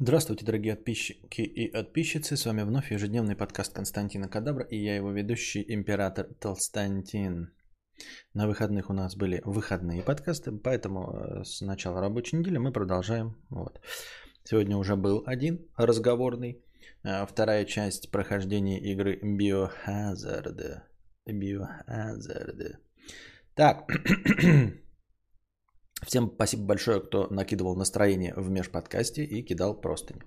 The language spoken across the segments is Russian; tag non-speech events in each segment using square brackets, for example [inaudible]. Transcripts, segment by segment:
Здравствуйте, дорогие подписчики и подписчицы. С вами вновь ежедневный подкаст Константина Кадабра и я его ведущий, император Толстантин. На выходных у нас были выходные подкасты, поэтому э, с начала рабочей недели мы продолжаем. Вот. Сегодня уже был один разговорный. А вторая часть прохождения игры Biohazard. Biohazard. Так. [clears throat] Всем спасибо большое, кто накидывал настроение в межподкасте и кидал простыни.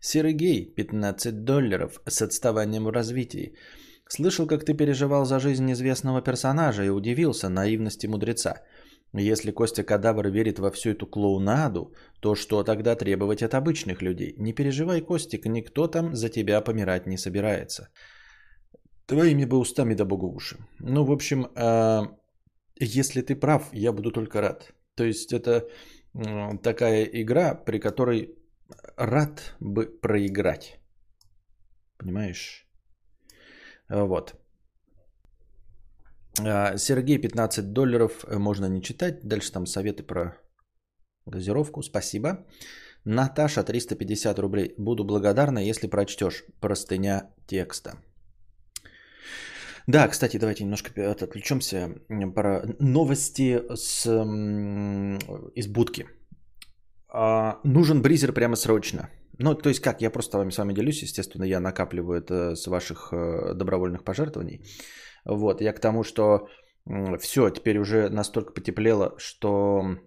Серый 15 долларов с отставанием в развитии. Слышал, как ты переживал за жизнь известного персонажа и удивился наивности мудреца. Если Костя Кадавр верит во всю эту клоунаду, то что тогда требовать от обычных людей? Не переживай, Костик, никто там за тебя помирать не собирается. Твоими бы устами да богу уши. Ну, в общем, э, если ты прав, я буду только рад. То есть это такая игра, при которой рад бы проиграть. Понимаешь? Вот. А, Сергей, 15 долларов, э, можно не читать. Дальше там советы про газировку. Спасибо. Наташа, 350 рублей. Буду благодарна, если прочтешь простыня текста. Да, кстати, давайте немножко отвлечемся про новости с, из будки. А, нужен бризер прямо срочно. Ну, то есть как, я просто с вами делюсь, естественно, я накапливаю это с ваших э, добровольных пожертвований. Вот, я к тому, что все, теперь уже настолько потеплело, что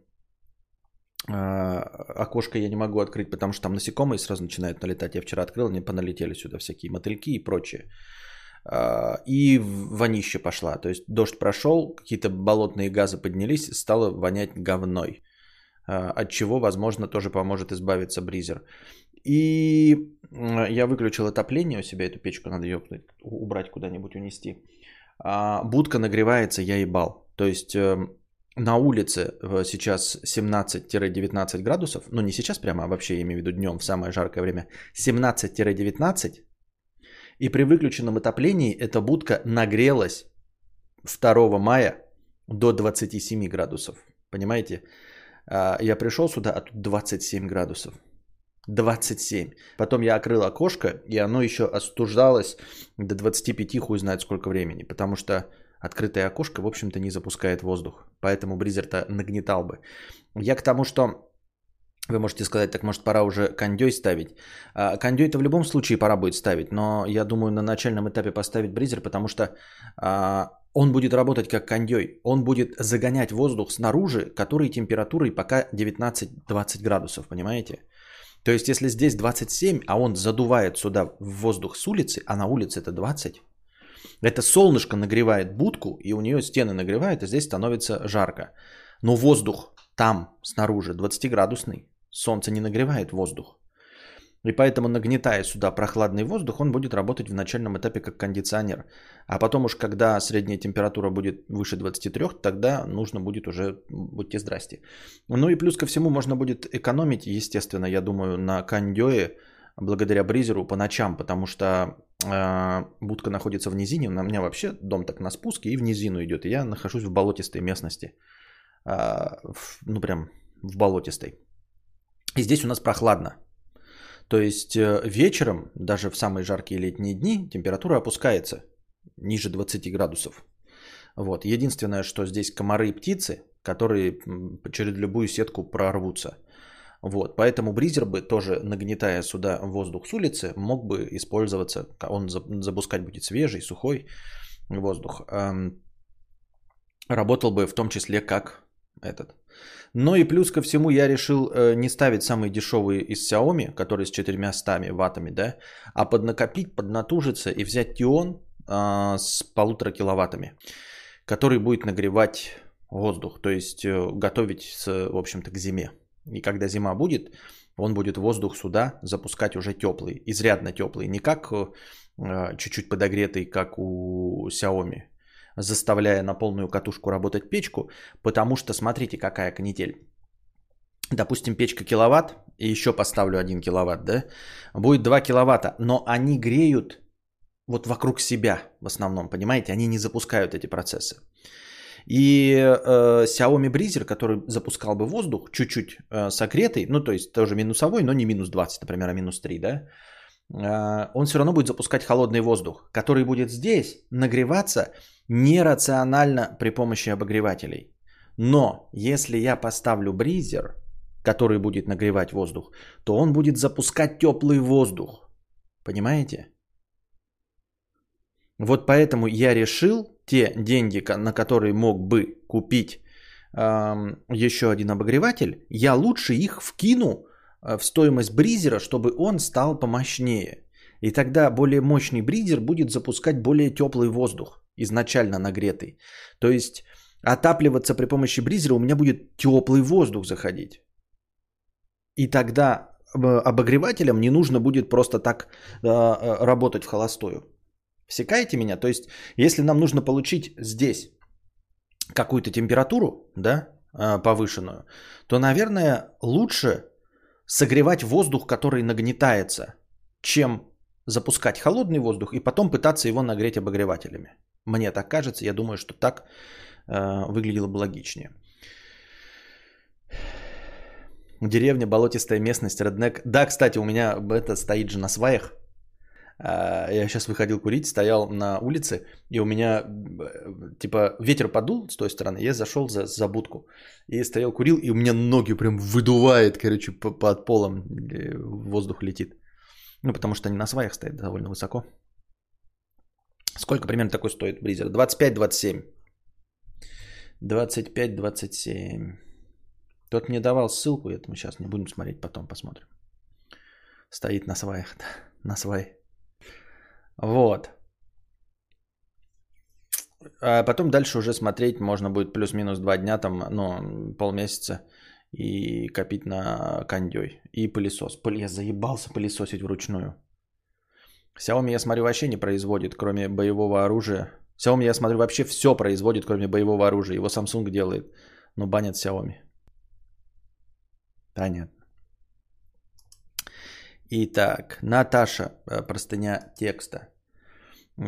а, окошко я не могу открыть, потому что там насекомые сразу начинают налетать. Я вчера открыл, они поналетели сюда всякие мотыльки и прочее. А, и вонище пошла. То есть дождь прошел, какие-то болотные газы поднялись, стало вонять говной. А, от чего, возможно, тоже поможет избавиться бризер. И я выключил отопление у себя, эту печку надо ее убрать куда-нибудь, унести. А, будка нагревается, я ебал. То есть эм, на улице э, сейчас 17-19 градусов, ну не сейчас прямо, а вообще я имею в виду днем в самое жаркое время, 17-19, и при выключенном отоплении эта будка нагрелась 2 мая до 27 градусов. Понимаете? А, я пришел сюда, а тут 27 градусов. 27. Потом я открыл окошко, и оно еще остуждалось до 25, хуй знает сколько времени. Потому что открытое окошко, в общем-то, не запускает воздух. Поэтому бризер-то нагнетал бы. Я к тому, что вы можете сказать, так может пора уже кондей ставить. А, кондей-то в любом случае пора будет ставить, но я думаю на начальном этапе поставить бризер, потому что а, он будет работать как кондей. Он будет загонять воздух снаружи, который температурой пока 19-20 градусов, понимаете? То есть если здесь 27, а он задувает сюда воздух с улицы, а на улице это 20, это солнышко нагревает будку, и у нее стены нагревает, и здесь становится жарко. Но воздух там снаружи 20-градусный, Солнце не нагревает воздух. И поэтому, нагнетая сюда прохладный воздух, он будет работать в начальном этапе как кондиционер. А потом уж, когда средняя температура будет выше 23, тогда нужно будет уже, будьте здрасте. Ну и плюс ко всему, можно будет экономить, естественно, я думаю, на кондее, благодаря бризеру по ночам, потому что э, будка находится в низине, у меня вообще дом так на спуске и в низину идет, и я нахожусь в болотистой местности, э, в, ну прям в болотистой. И здесь у нас прохладно. То есть э, вечером, даже в самые жаркие летние дни, температура опускается ниже 20 градусов. Вот. Единственное, что здесь комары и птицы, которые через любую сетку прорвутся. Вот. Поэтому бризер бы тоже, нагнетая сюда воздух с улицы, мог бы использоваться, он запускать будет свежий, сухой воздух. Работал бы в том числе как этот но и плюс ко всему я решил э, не ставить самые дешевые из Xiaomi, которые с 400 ваттами, да, а поднакопить, поднатужиться и взять Tion э, с полутора киловаттами, который будет нагревать воздух, то есть э, готовить, с, в общем-то, к зиме. И когда зима будет, он будет воздух сюда запускать уже теплый, изрядно теплый, не как э, чуть-чуть подогретый, как у Xiaomi, заставляя на полную катушку работать печку, потому что смотрите, какая канитель. Допустим, печка киловатт, и еще поставлю 1 киловатт, да, будет 2 киловатта, но они греют вот вокруг себя в основном, понимаете, они не запускают эти процессы. И э, Xiaomi Breezer, который запускал бы воздух, чуть-чуть э, согретый, ну то есть тоже минусовой, но не минус 20, например, а минус 3, да, он все равно будет запускать холодный воздух, который будет здесь нагреваться нерационально при помощи обогревателей. Но если я поставлю бризер, который будет нагревать воздух, то он будет запускать теплый воздух. Понимаете? Вот поэтому я решил те деньги, на которые мог бы купить э, еще один обогреватель, я лучше их вкину в стоимость бризера, чтобы он стал помощнее. И тогда более мощный бризер будет запускать более теплый воздух, изначально нагретый. То есть отапливаться при помощи бризера у меня будет теплый воздух заходить. И тогда э, обогревателям не нужно будет просто так э, э, работать в холостую. Всекаете меня? То есть, если нам нужно получить здесь какую-то температуру, да, повышенную, то, наверное, лучше согревать воздух, который нагнетается, чем запускать холодный воздух и потом пытаться его нагреть обогревателями. Мне так кажется, я думаю, что так э, выглядело бы логичнее. Деревня, болотистая местность, реднек. Да, кстати, у меня это стоит же на сваях. А, я сейчас выходил курить, стоял на улице, и у меня э, типа ветер подул с той стороны, я зашел за, за будку и стоял, курил, и у меня ноги прям выдувает, короче, под полом воздух летит. Ну, потому что они на сваях стоят довольно высоко. Сколько примерно такой стоит бризер? 25-27. 25-27. Тот мне давал ссылку, это мы сейчас не будем смотреть, потом посмотрим. Стоит на сваях, [laughs] да, на свай. Вот. А потом дальше уже смотреть можно будет плюс-минус два дня, там, ну, полмесяца и копить на кондей. И пылесос. Я заебался пылесосить вручную. Xiaomi, я смотрю, вообще не производит, кроме боевого оружия. Xiaomi, я смотрю, вообще все производит, кроме боевого оружия. Его Samsung делает, но банят Xiaomi. Понятно. Итак, Наташа, э, простыня текста.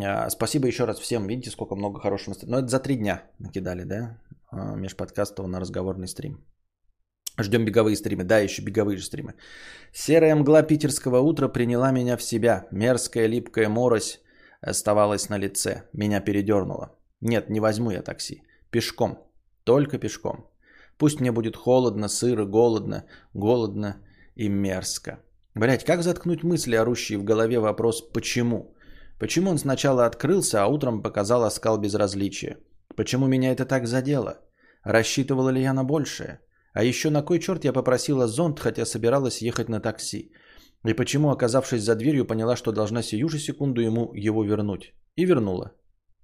А, спасибо еще раз всем. Видите, сколько много хорошего. Но это за три дня накидали, да? А, межподкастов на разговорный стрим. Ждем беговые стримы. Да, еще беговые же стримы. Серая мгла питерского утра приняла меня в себя. Мерзкая липкая морось оставалась на лице. Меня передернуло. Нет, не возьму я такси. Пешком. Только пешком. Пусть мне будет холодно, сыро, голодно, голодно и мерзко. Блять, как заткнуть мысли, орущие в голове вопрос «почему?» Почему он сначала открылся, а утром показал оскал безразличия? Почему меня это так задело? Рассчитывала ли я на большее? А еще на кой черт я попросила зонт, хотя собиралась ехать на такси? И почему, оказавшись за дверью, поняла, что должна сию же секунду ему его вернуть? И вернула.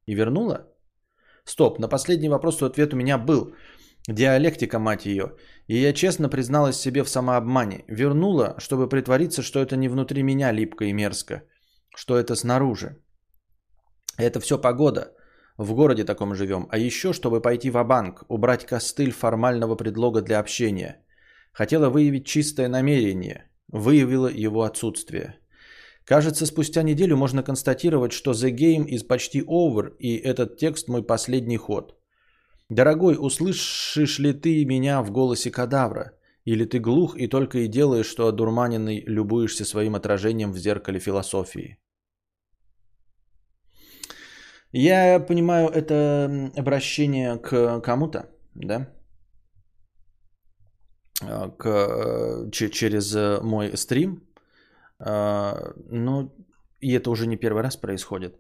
И вернула? Стоп, на последний вопрос ответ у меня был. Диалектика, мать ее. И я честно призналась себе в самообмане. Вернула, чтобы притвориться, что это не внутри меня липко и мерзко. Что это снаружи. Это все погода. В городе таком живем. А еще, чтобы пойти в банк убрать костыль формального предлога для общения. Хотела выявить чистое намерение. Выявила его отсутствие. Кажется, спустя неделю можно констатировать, что The Game is почти over, и этот текст мой последний ход. Дорогой, услышишь ли ты меня в голосе кадавра? Или ты глух и только и делаешь, что одурманенный любуешься своим отражением в зеркале философии? Я понимаю, это обращение к кому-то, да? А, к, э, через э, мой стрим. А, ну, и это уже не первый раз происходит.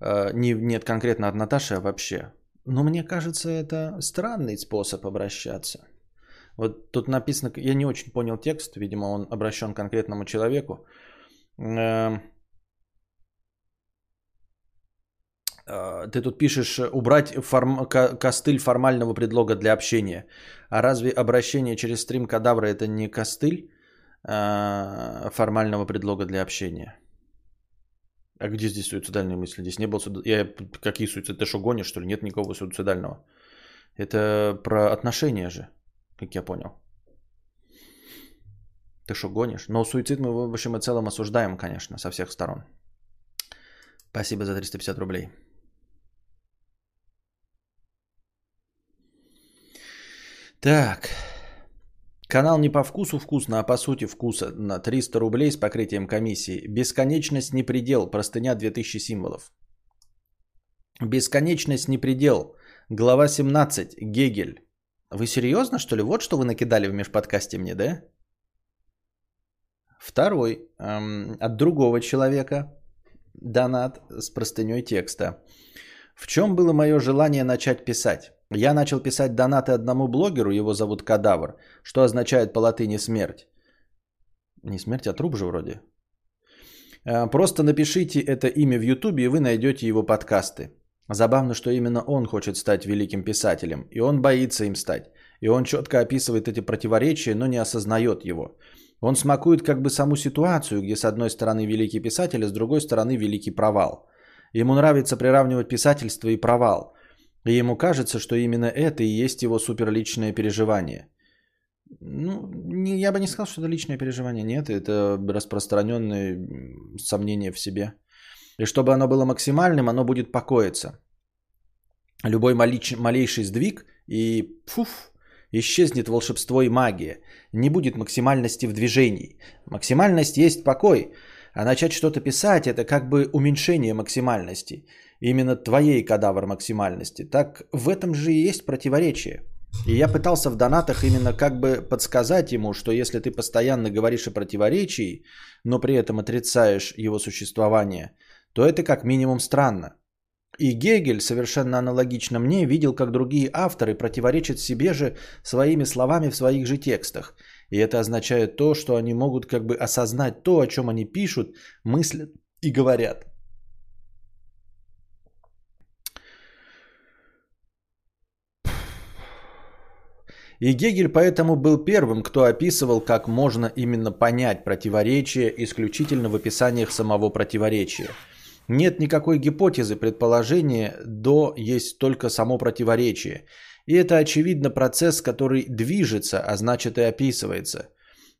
А, не, нет конкретно от Наташи, а вообще. Но мне кажется, это странный способ обращаться. Вот тут написано, я не очень понял текст, видимо, он обращен к конкретному человеку. Эм, А, ты тут пишешь э, убрать форм... костыль формального предлога для общения. А разве обращение через стрим кадавра это не костыль а, формального предлога для общения? А где здесь суицидальные мысли? Здесь не было суд... Я... Какие суициды? Ты что, гонишь, что ли? Нет никакого суицидального. Это про отношения же, как я понял. Ты что, гонишь? Но суицид мы в общем и целом осуждаем, конечно, со всех сторон. Спасибо за 350 рублей. Так. Канал не по вкусу вкусно, а по сути вкуса. На 300 рублей с покрытием комиссии. Бесконечность не предел. Простыня 2000 символов. Бесконечность не предел. Глава 17. Гегель. Вы серьезно, что ли? Вот что вы накидали в межподкасте мне, да? Второй. Эм, от другого человека. Донат с простыней текста. В чем было мое желание начать писать? Я начал писать донаты одному блогеру, его зовут Кадавр, что означает по латыни смерть. Не смерть, а труп же вроде. Э, просто напишите это имя в Ютубе, и вы найдете его подкасты. Забавно, что именно он хочет стать великим писателем, и он боится им стать. И он четко описывает эти противоречия, но не осознает его. Он смакует как бы саму ситуацию, где с одной стороны великий писатель, а с другой стороны великий провал. Ему нравится приравнивать писательство и провал. И ему кажется, что именно это и есть его суперличное переживание. Ну, не, я бы не сказал, что это личное переживание. Нет, это распространенное сомнение в себе. И чтобы оно было максимальным, оно будет покоиться. Любой малич, малейший сдвиг и фуф, исчезнет волшебство и магия. Не будет максимальности в движении. Максимальность есть покой. А начать что-то писать это как бы уменьшение максимальности. Именно твоей кадавр максимальности. Так в этом же и есть противоречие. И я пытался в донатах именно как бы подсказать ему, что если ты постоянно говоришь о противоречии, но при этом отрицаешь его существование, то это как минимум странно. И Гегель совершенно аналогично мне видел, как другие авторы противоречат себе же своими словами в своих же текстах. И это означает то, что они могут как бы осознать то, о чем они пишут, мыслят и говорят. И Гегель поэтому был первым, кто описывал, как можно именно понять противоречие исключительно в описаниях самого противоречия. Нет никакой гипотезы, предположения, до есть только само противоречие. И это очевидно процесс, который движется, а значит и описывается.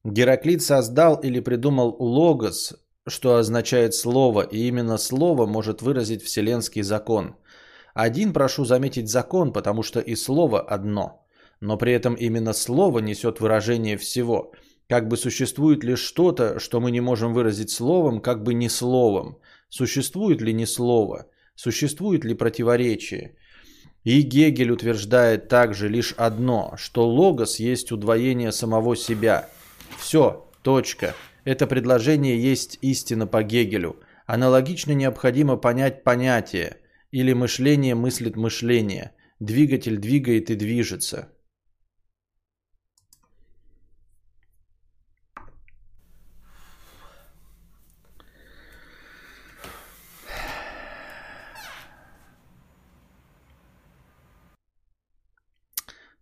Гераклит создал или придумал логос, что означает слово, и именно слово может выразить вселенский закон. Один, прошу заметить, закон, потому что и слово одно. Но при этом именно слово несет выражение всего. Как бы существует ли что-то, что мы не можем выразить словом, как бы не словом. Существует ли не слово? Существует ли противоречие? И Гегель утверждает также лишь одно, что логос есть удвоение самого себя. Все, точка. Это предложение есть истина по Гегелю. Аналогично необходимо понять понятие или мышление мыслит мышление. Двигатель двигает и движется.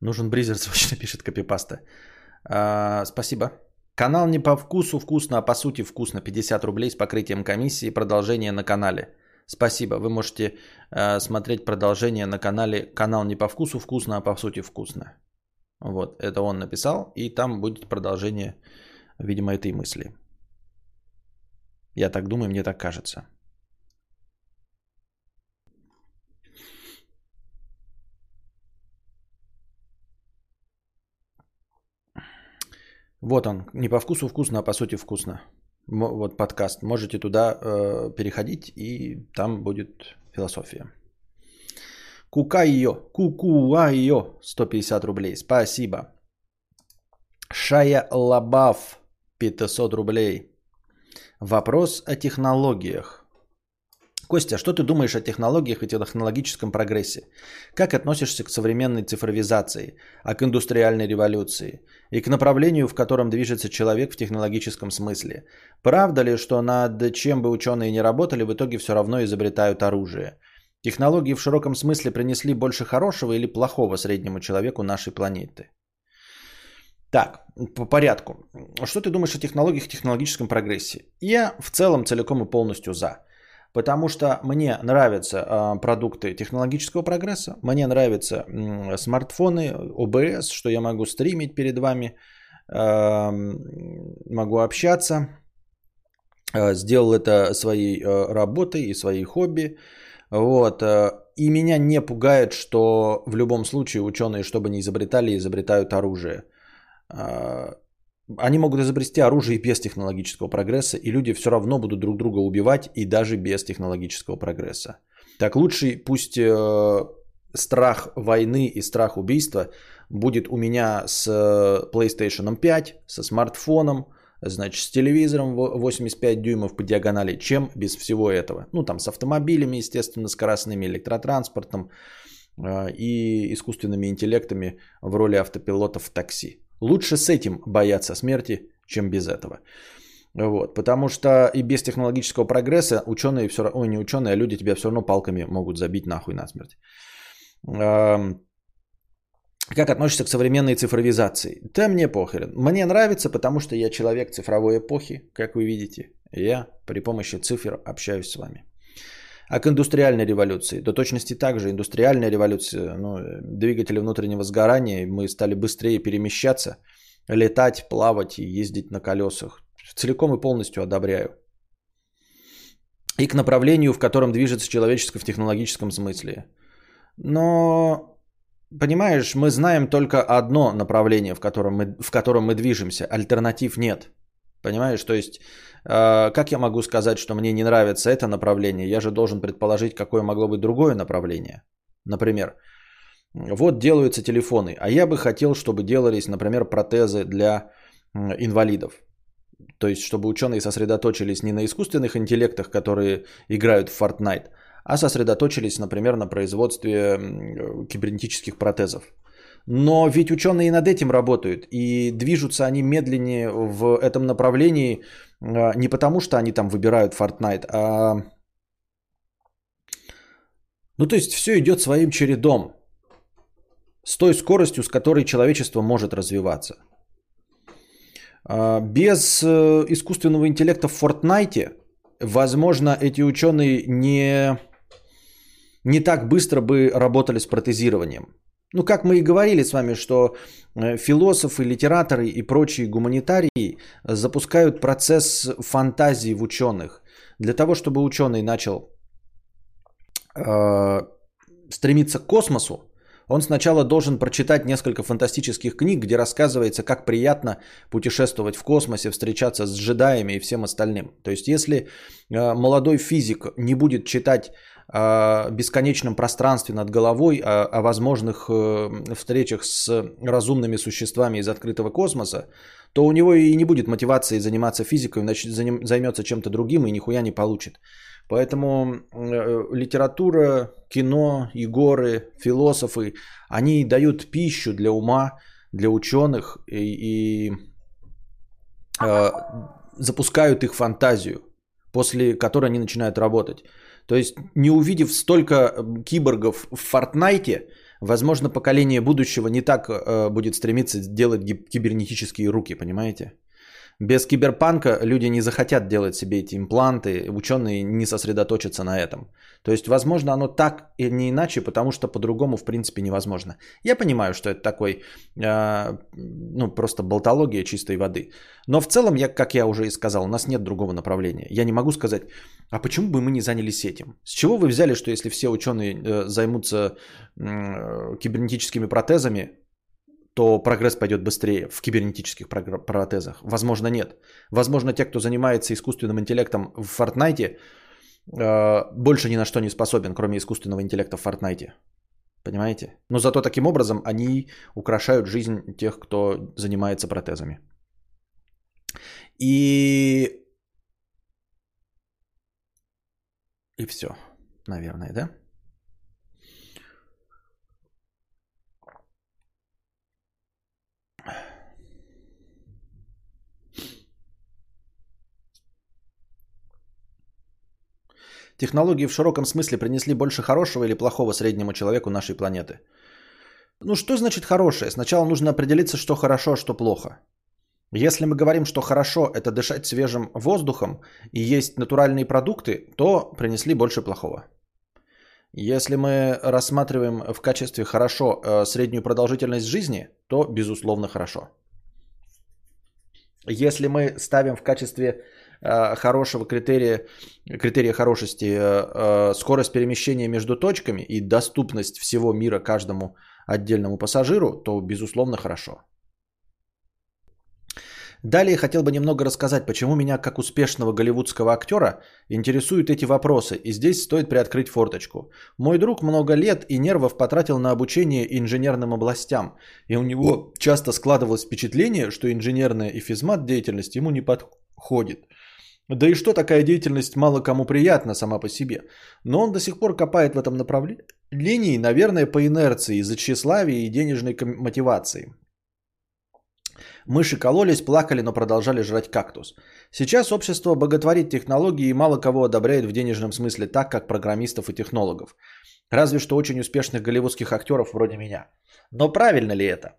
Нужен бризер срочно, [laughs] пишет Копипаста. А, спасибо. Канал не по вкусу вкусно, а по сути вкусно. 50 рублей с покрытием комиссии. Продолжение на канале. Спасибо. Вы можете э, смотреть продолжение на канале. Канал не по вкусу вкусно, а по сути вкусно. Вот, это он написал. И там будет продолжение, видимо, этой мысли. Я так думаю, мне так кажется. Вот он, не по вкусу вкусно, а по сути вкусно. Вот подкаст. Можете туда э, переходить, и там будет философия. Кукайо, кукуайо, 150 рублей. Спасибо. Шая Лабав, 500 рублей. Вопрос о технологиях. Костя, что ты думаешь о технологиях и технологическом прогрессе? Как относишься к современной цифровизации, а к индустриальной революции и к направлению, в котором движется человек в технологическом смысле? Правда ли, что над чем бы ученые ни работали, в итоге все равно изобретают оружие? Технологии в широком смысле принесли больше хорошего или плохого среднему человеку нашей планеты? Так, по порядку. Что ты думаешь о технологиях и технологическом прогрессе? Я в целом целиком и полностью за. Потому что мне нравятся э, продукты технологического прогресса, мне нравятся э, смартфоны, ОБС, что я могу стримить перед вами, э, могу общаться. Э, сделал это своей работой и своей хобби. Вот. И меня не пугает, что в любом случае ученые, чтобы не изобретали, изобретают оружие. Они могут изобрести оружие без технологического прогресса, и люди все равно будут друг друга убивать, и даже без технологического прогресса. Так лучше пусть э, страх войны и страх убийства будет у меня с э, PlayStation 5, со смартфоном, значит, с телевизором 85 дюймов по диагонали, чем без всего этого. Ну, там с автомобилями, естественно, скоростными, электротранспортом э, и искусственными интеллектами в роли автопилотов в такси. Лучше с этим бояться смерти, чем без этого. Вот, потому что и без технологического прогресса ученые все равно, ой, не ученые, а люди тебя все равно палками могут забить нахуй насмерть. Как относишься к современной цифровизации? Да мне похрен. Мне нравится, потому что я человек цифровой эпохи, как вы видите. Я при помощи цифр общаюсь с вами. А к индустриальной революции? До точности так же. Индустриальная революция, ну, двигатели внутреннего сгорания, мы стали быстрее перемещаться, летать, плавать и ездить на колесах. Целиком и полностью одобряю. И к направлению, в котором движется человечество в технологическом смысле. Но Понимаешь, мы знаем только одно направление, в котором мы, в котором мы движемся. Альтернатив нет. Понимаешь, то есть, э, как я могу сказать, что мне не нравится это направление? Я же должен предположить, какое могло быть другое направление. Например, вот делаются телефоны, а я бы хотел, чтобы делались, например, протезы для инвалидов. То есть, чтобы ученые сосредоточились не на искусственных интеллектах, которые играют в Fortnite, а сосредоточились, например, на производстве кибернетических протезов. Но ведь ученые над этим работают, и движутся они медленнее в этом направлении а, не потому, что они там выбирают Fortnite, а... Ну, то есть все идет своим чередом, с той скоростью, с которой человечество может развиваться. А, без э, искусственного интеллекта в Fortnite, возможно, эти ученые не не так быстро бы работали с протезированием. Ну, как мы и говорили с вами, что э, философы, литераторы и прочие гуманитарии запускают процесс фантазии в ученых. Для того, чтобы ученый начал э, стремиться к космосу, он сначала должен прочитать несколько фантастических книг, где рассказывается, как приятно путешествовать в космосе, встречаться с джедаями и всем остальным. То есть, если э, молодой физик не будет читать о бесконечном пространстве над головой, о, о возможных э, встречах с разумными существами из открытого космоса, то у него и не будет мотивации заниматься физикой, значит, займется чем-то другим и нихуя не получит. Поэтому э, литература, кино, и горы, философы, они дают пищу для ума, для ученых и, и э, запускают их фантазию, после которой они начинают работать. То есть, не увидев столько киборгов в Фортнайте, возможно, поколение будущего не так э, будет стремиться делать кибернетические руки, понимаете? Без киберпанка люди не захотят делать себе эти импланты, ученые не сосредоточатся на этом. То есть, возможно, оно так и не иначе, потому что по-другому, в принципе, невозможно. Я понимаю, что это такой, э, ну, просто болтология чистой воды. Но в целом, я, как я уже и сказал, у нас нет другого направления. Я не могу сказать, а почему бы мы не занялись этим? С чего вы взяли, что если все ученые э, займутся э, кибернетическими протезами, то прогресс пойдет быстрее в кибернетических протезах? Возможно, нет. Возможно, те, кто занимается искусственным интеллектом в Fortnite, э, больше ни на что не способен, кроме искусственного интеллекта в Fortnite. Понимаете? Но зато таким образом они украшают жизнь тех, кто занимается протезами. И... И все, наверное, да? Технологии в широком смысле принесли больше хорошего или плохого среднему человеку нашей планеты? Ну что значит хорошее? Сначала нужно определиться, что хорошо, а что плохо. Если мы говорим, что хорошо это дышать свежим воздухом и есть натуральные продукты, то принесли больше плохого. Если мы рассматриваем в качестве хорошо э, среднюю продолжительность жизни, то безусловно хорошо. Если мы ставим в качестве хорошего критерия, критерия хорошести э, э, скорость перемещения между точками и доступность всего мира каждому отдельному пассажиру, то безусловно хорошо. Далее хотел бы немного рассказать, почему меня, как успешного голливудского актера, интересуют эти вопросы, и здесь стоит приоткрыть форточку. Мой друг много лет и нервов потратил на обучение инженерным областям, и у него часто складывалось впечатление, что инженерная и физмат деятельность ему не подходит. Да и что такая деятельность мало кому приятна сама по себе. Но он до сих пор копает в этом направлении, наверное, по инерции, из-за тщеславия и денежной мотивации. Мыши кололись, плакали, но продолжали жрать кактус. Сейчас общество боготворит технологии и мало кого одобряет в денежном смысле так, как программистов и технологов. Разве что очень успешных голливудских актеров вроде меня. Но правильно ли это?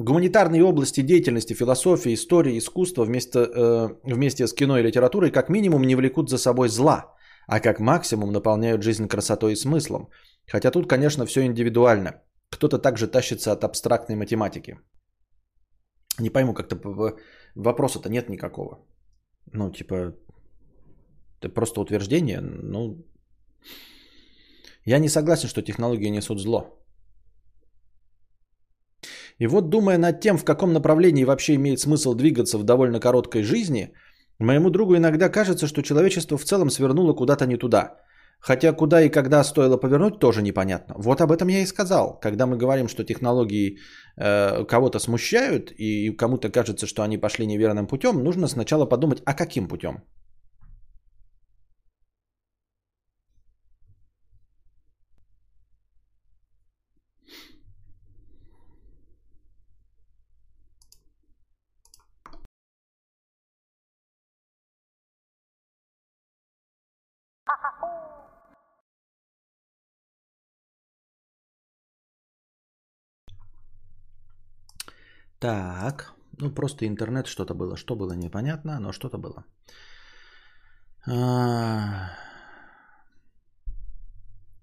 Гуманитарные области деятельности, философия, история, искусство вместо, э, вместе с кино и литературой как минимум не влекут за собой зла, а как максимум наполняют жизнь красотой и смыслом. Хотя тут, конечно, все индивидуально. Кто-то также тащится от абстрактной математики. Не пойму, как-то вопроса-то нет никакого. Ну, типа, это просто утверждение. Ну, я не согласен, что технологии несут зло. И вот думая над тем, в каком направлении вообще имеет смысл двигаться в довольно короткой жизни, моему другу иногда кажется, что человечество в целом свернуло куда-то не туда – Хотя куда и когда стоило повернуть, тоже непонятно. Вот об этом я и сказал. Когда мы говорим, что технологии э, кого-то смущают и кому-то кажется, что они пошли неверным путем, нужно сначала подумать, а каким путем? Так, ну просто интернет что-то было. Что было непонятно, но что-то было. А...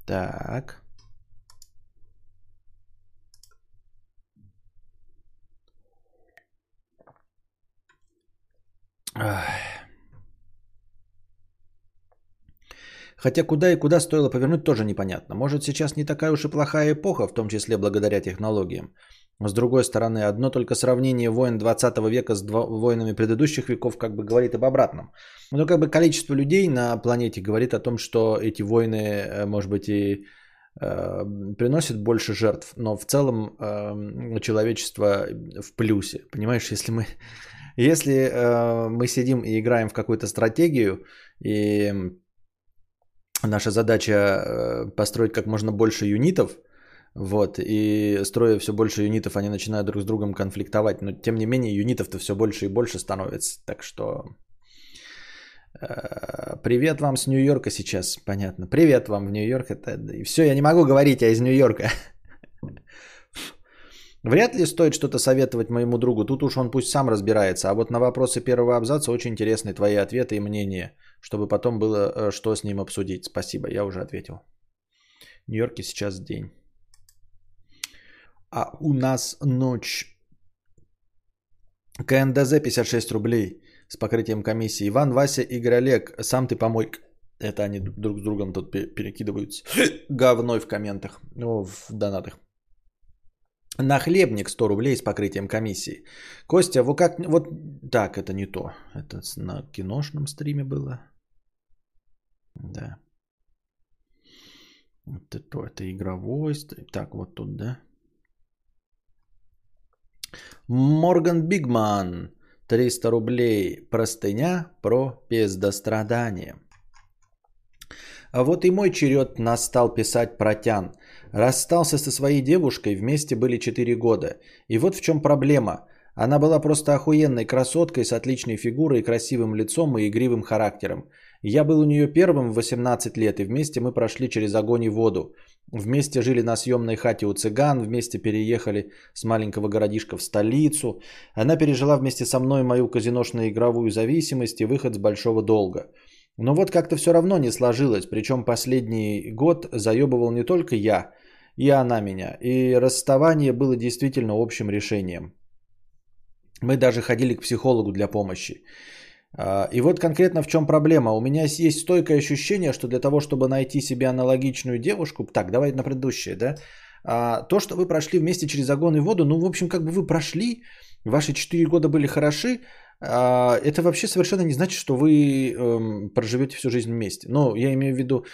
Так. Хотя куда и куда стоило повернуть, тоже непонятно. Может, сейчас не такая уж и плохая эпоха, в том числе благодаря технологиям. С другой стороны, одно только сравнение войн 20 века с войнами предыдущих веков как бы говорит об обратном. Но как бы количество людей на планете говорит о том, что эти войны, э, может быть, и э, приносят больше жертв, но в целом э, человечество в плюсе. Понимаешь, если мы, если э, мы сидим и играем в какую-то стратегию, и наша задача э, построить как можно больше юнитов, вот, и строя все больше юнитов, они начинают друг с другом конфликтовать. Но тем не менее, юнитов-то все больше и больше становится. Так что э, привет вам с Нью-Йорка сейчас, понятно. Привет вам в Нью-Йорк. Это... И все, я не могу говорить, я из Нью-Йорка. [laughs] Вряд ли стоит что-то советовать моему другу. Тут уж он пусть сам разбирается. А вот на вопросы первого абзаца очень интересны твои ответы и мнения, чтобы потом было э, что с ним обсудить. Спасибо, я уже ответил. Нью-Йорке сейчас день. А у нас ночь. КНДЗ 56 рублей с покрытием комиссии. Иван, Вася, Игорь, Олег, сам ты помой. Это они друг с другом тут перекидываются. [laughs] Говной в комментах, ну, в донатах. На хлебник 100 рублей с покрытием комиссии. Костя, вот как... Вот так, это не то. Это на киношном стриме было. Да. Вот это, это игровой. Так, вот тут, да. Морган Бигман. 300 рублей. Простыня про пиздострадание. А вот и мой черед настал писать протян. Расстался со своей девушкой, вместе были 4 года. И вот в чем проблема. Она была просто охуенной красоткой с отличной фигурой, красивым лицом и игривым характером. Я был у нее первым в 18 лет, и вместе мы прошли через огонь и воду. Вместе жили на съемной хате у цыган, вместе переехали с маленького городишка в столицу. Она пережила вместе со мной мою казиношно-игровую зависимость и выход с большого долга. Но вот как-то все равно не сложилось, причем последний год заебывал не только я, и она меня. И расставание было действительно общим решением. Мы даже ходили к психологу для помощи. А, и вот конкретно в чем проблема. У меня есть стойкое ощущение, что для того, чтобы найти себе аналогичную девушку, так, давай на предыдущее, да, а, то, что вы прошли вместе через огонь и воду, ну, в общем, как бы вы прошли, ваши 4 года были хороши, а, это вообще совершенно не значит, что вы эм, проживете всю жизнь вместе. Но я имею в виду,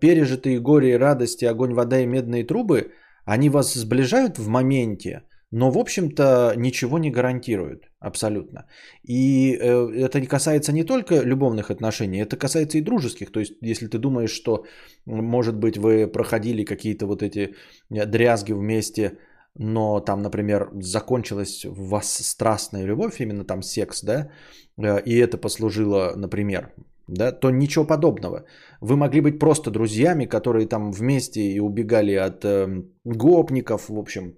пережитые горе и радости, огонь, вода и медные трубы, они вас сближают в моменте, но, в общем-то, ничего не гарантируют абсолютно. И э, это не касается не только любовных отношений, это касается и дружеских. То есть, если ты думаешь, что, может быть, вы проходили какие-то вот эти э, дрязги вместе, но там, например, закончилась у вас страстная любовь, именно там секс, да, э, и это послужило, например, да, то ничего подобного. Вы могли быть просто друзьями, которые там вместе и убегали от э, гопников, в общем,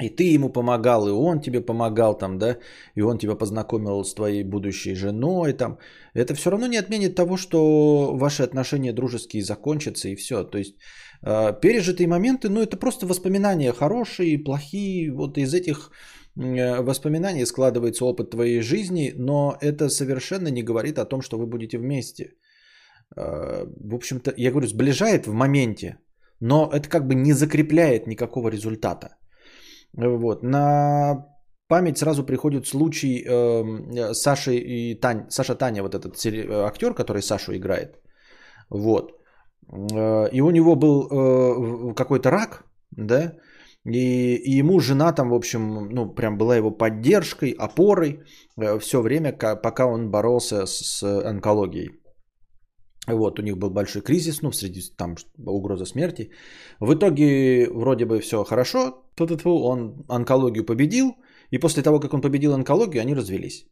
и ты ему помогал, и он тебе помогал там, да, и он тебя познакомил с твоей будущей женой там. Это все равно не отменит того, что ваши отношения дружеские закончатся и все. То есть э, пережитые моменты, ну это просто воспоминания хорошие, плохие. Вот из этих э, воспоминаний складывается опыт твоей жизни, но это совершенно не говорит о том, что вы будете вместе. Э, в общем-то, я говорю, сближает в моменте, но это как бы не закрепляет никакого результата. Вот. На память сразу приходит случай э, Саши и Тань, Саша Таня, вот этот актер, который Сашу играет. Вот. Э, и у него был э, какой-то рак, да, и, и ему жена там, в общем, ну, прям была его поддержкой, опорой э, все время, пока он боролся с онкологией. Вот, у них был большой кризис, ну, среди там угроза смерти. В итоге вроде бы все хорошо, он онкологию победил, и после того, как он победил онкологию, они развелись.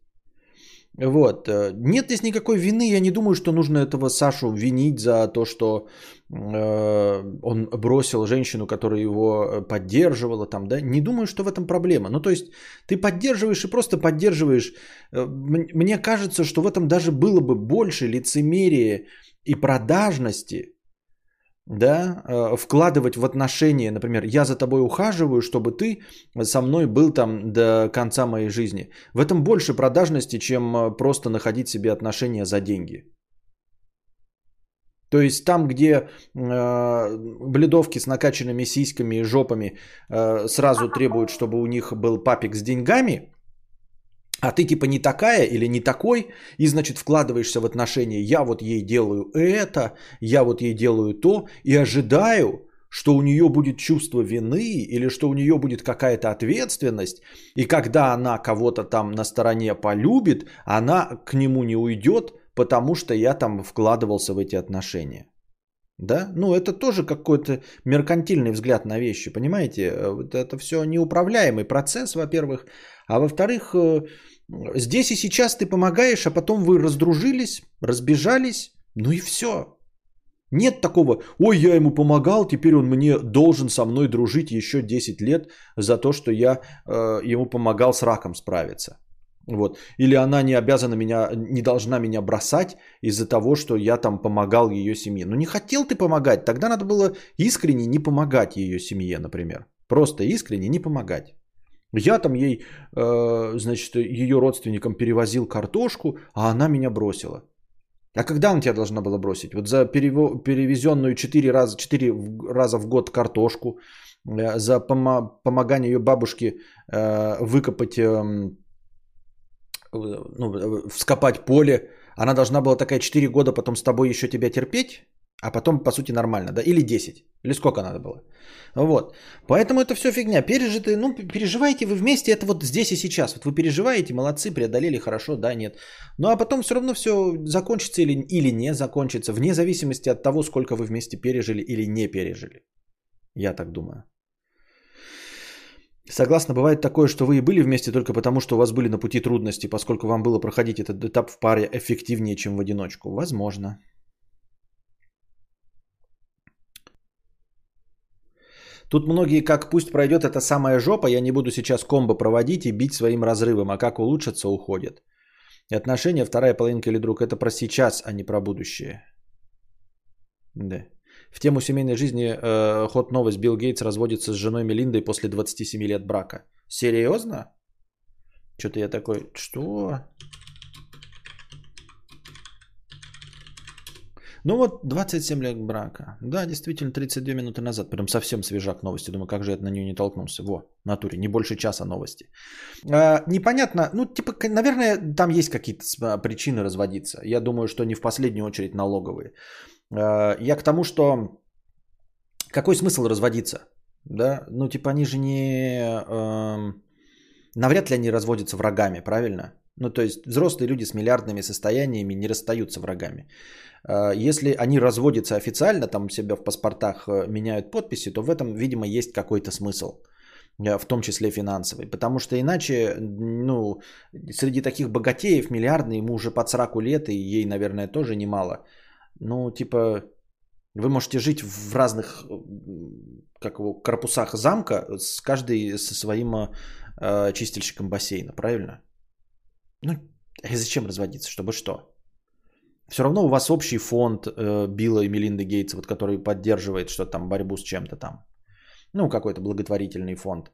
Вот. Э, нет здесь никакой вины. Я не думаю, что нужно этого Сашу винить за то, что э, он бросил женщину, которая его поддерживала. Там, да? Не думаю, что в этом проблема. Ну, то есть, ты поддерживаешь и просто поддерживаешь. Э, мне кажется, что в этом даже было бы больше лицемерия и продажности, да, э, вкладывать в отношения, например, я за тобой ухаживаю, чтобы ты со мной был там до конца моей жизни. В этом больше продажности, чем э, просто находить себе отношения за деньги. То есть там, где э, бледовки с накачанными сиськами и жопами э, сразу требуют, чтобы у них был папик с деньгами, а ты типа не такая или не такой, и значит вкладываешься в отношения, я вот ей делаю это, я вот ей делаю то, и ожидаю, что у нее будет чувство вины или что у нее будет какая-то ответственность, и когда она кого-то там на стороне полюбит, она к нему не уйдет, потому что я там вкладывался в эти отношения. Да? Ну, это тоже какой-то меркантильный взгляд на вещи, понимаете? Вот это все неуправляемый процесс, во-первых. А во-вторых, э, здесь и сейчас ты помогаешь, а потом вы раздружились, разбежались, ну и все. Нет такого, ой, я ему помогал, теперь он мне должен со мной дружить еще 10 лет за то, что я э, ему помогал с раком справиться. Вот. Или она не обязана меня, не должна меня бросать из-за того, что я там помогал ее семье. Ну не хотел ты помогать, тогда надо было искренне не помогать ее семье, например. Просто искренне не помогать. Я там ей, э, значит, ее родственникам перевозил картошку, а она меня бросила. А когда она тебя должна была бросить? Вот за перевезенную 4 раза, 4 раза в год картошку, э, за помо- помогание ее бабушке э, выкопать, э, ну, вскопать поле, она должна была такая 4 года потом с тобой еще тебя терпеть? А потом, по сути, нормально, да? Или 10. Или сколько надо было. Вот. Поэтому это все фигня. Пережитые, ну, переживаете вы вместе, это вот здесь и сейчас. Вот вы переживаете, молодцы, преодолели, хорошо, да, нет. Ну, а потом все равно все закончится или, или не закончится, вне зависимости от того, сколько вы вместе пережили или не пережили. Я так думаю. Согласно, бывает такое, что вы и были вместе только потому, что у вас были на пути трудности, поскольку вам было проходить этот этап в паре эффективнее, чем в одиночку. Возможно. Тут многие как пусть пройдет эта самая жопа, я не буду сейчас комбо проводить и бить своим разрывом, а как улучшиться уходит. И отношения, вторая половинка или друг, это про сейчас, а не про будущее. Да. В тему семейной жизни э, ход новость. Билл Гейтс разводится с женой Мелиндой после 27 лет брака. Серьезно? Что-то я такой, что? Ну вот 27 лет брака. Да, действительно, 32 минуты назад. Прям совсем свежак новости. Думаю, как же я на нее не толкнулся. Во, натуре, не больше часа новости. А, непонятно, ну типа, наверное, там есть какие-то причины разводиться. Я думаю, что не в последнюю очередь налоговые. А, я к тому, что какой смысл разводиться? Да, ну типа они же не... Э, навряд ли они разводятся врагами, правильно? Ну, то есть взрослые люди с миллиардными состояниями не расстаются врагами. А, если они разводятся официально, там себя в паспортах э, меняют подписи, то в этом, видимо, есть какой-то смысл э, в том числе финансовый. Потому что иначе, ну, среди таких богатеев миллиардный, ему уже под 40 лет, и ей, наверное, тоже немало. Ну, типа, вы можете жить в разных как его, корпусах замка, с каждый со своим э, чистильщиком бассейна, правильно? Ну, а зачем разводиться? Чтобы что? Все равно у вас общий фонд э, Билла и Мелинды Гейтс, вот, который поддерживает что там, борьбу с чем-то там. Ну, какой-то благотворительный фонд.